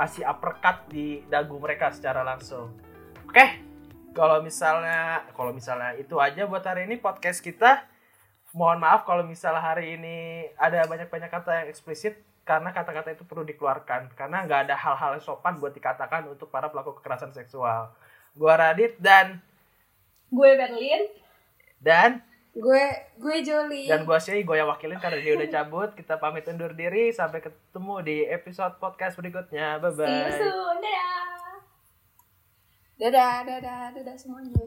kasih uppercut di dagu mereka secara langsung. Oke, kalau misalnya kalau misalnya itu aja buat hari ini podcast kita. Mohon maaf kalau misalnya hari ini ada banyak-banyak kata yang eksplisit karena kata-kata itu perlu dikeluarkan karena nggak ada hal-hal yang sopan buat dikatakan untuk para pelaku kekerasan seksual. Gua Radit dan gue Berlin dan gue gue Joli dan gua sih gue yang wakilin karena dia udah cabut. Kita pamit undur diri sampai ketemu di episode podcast berikutnya. Bye bye. see you soon dadah dadah dadah dadah semuanya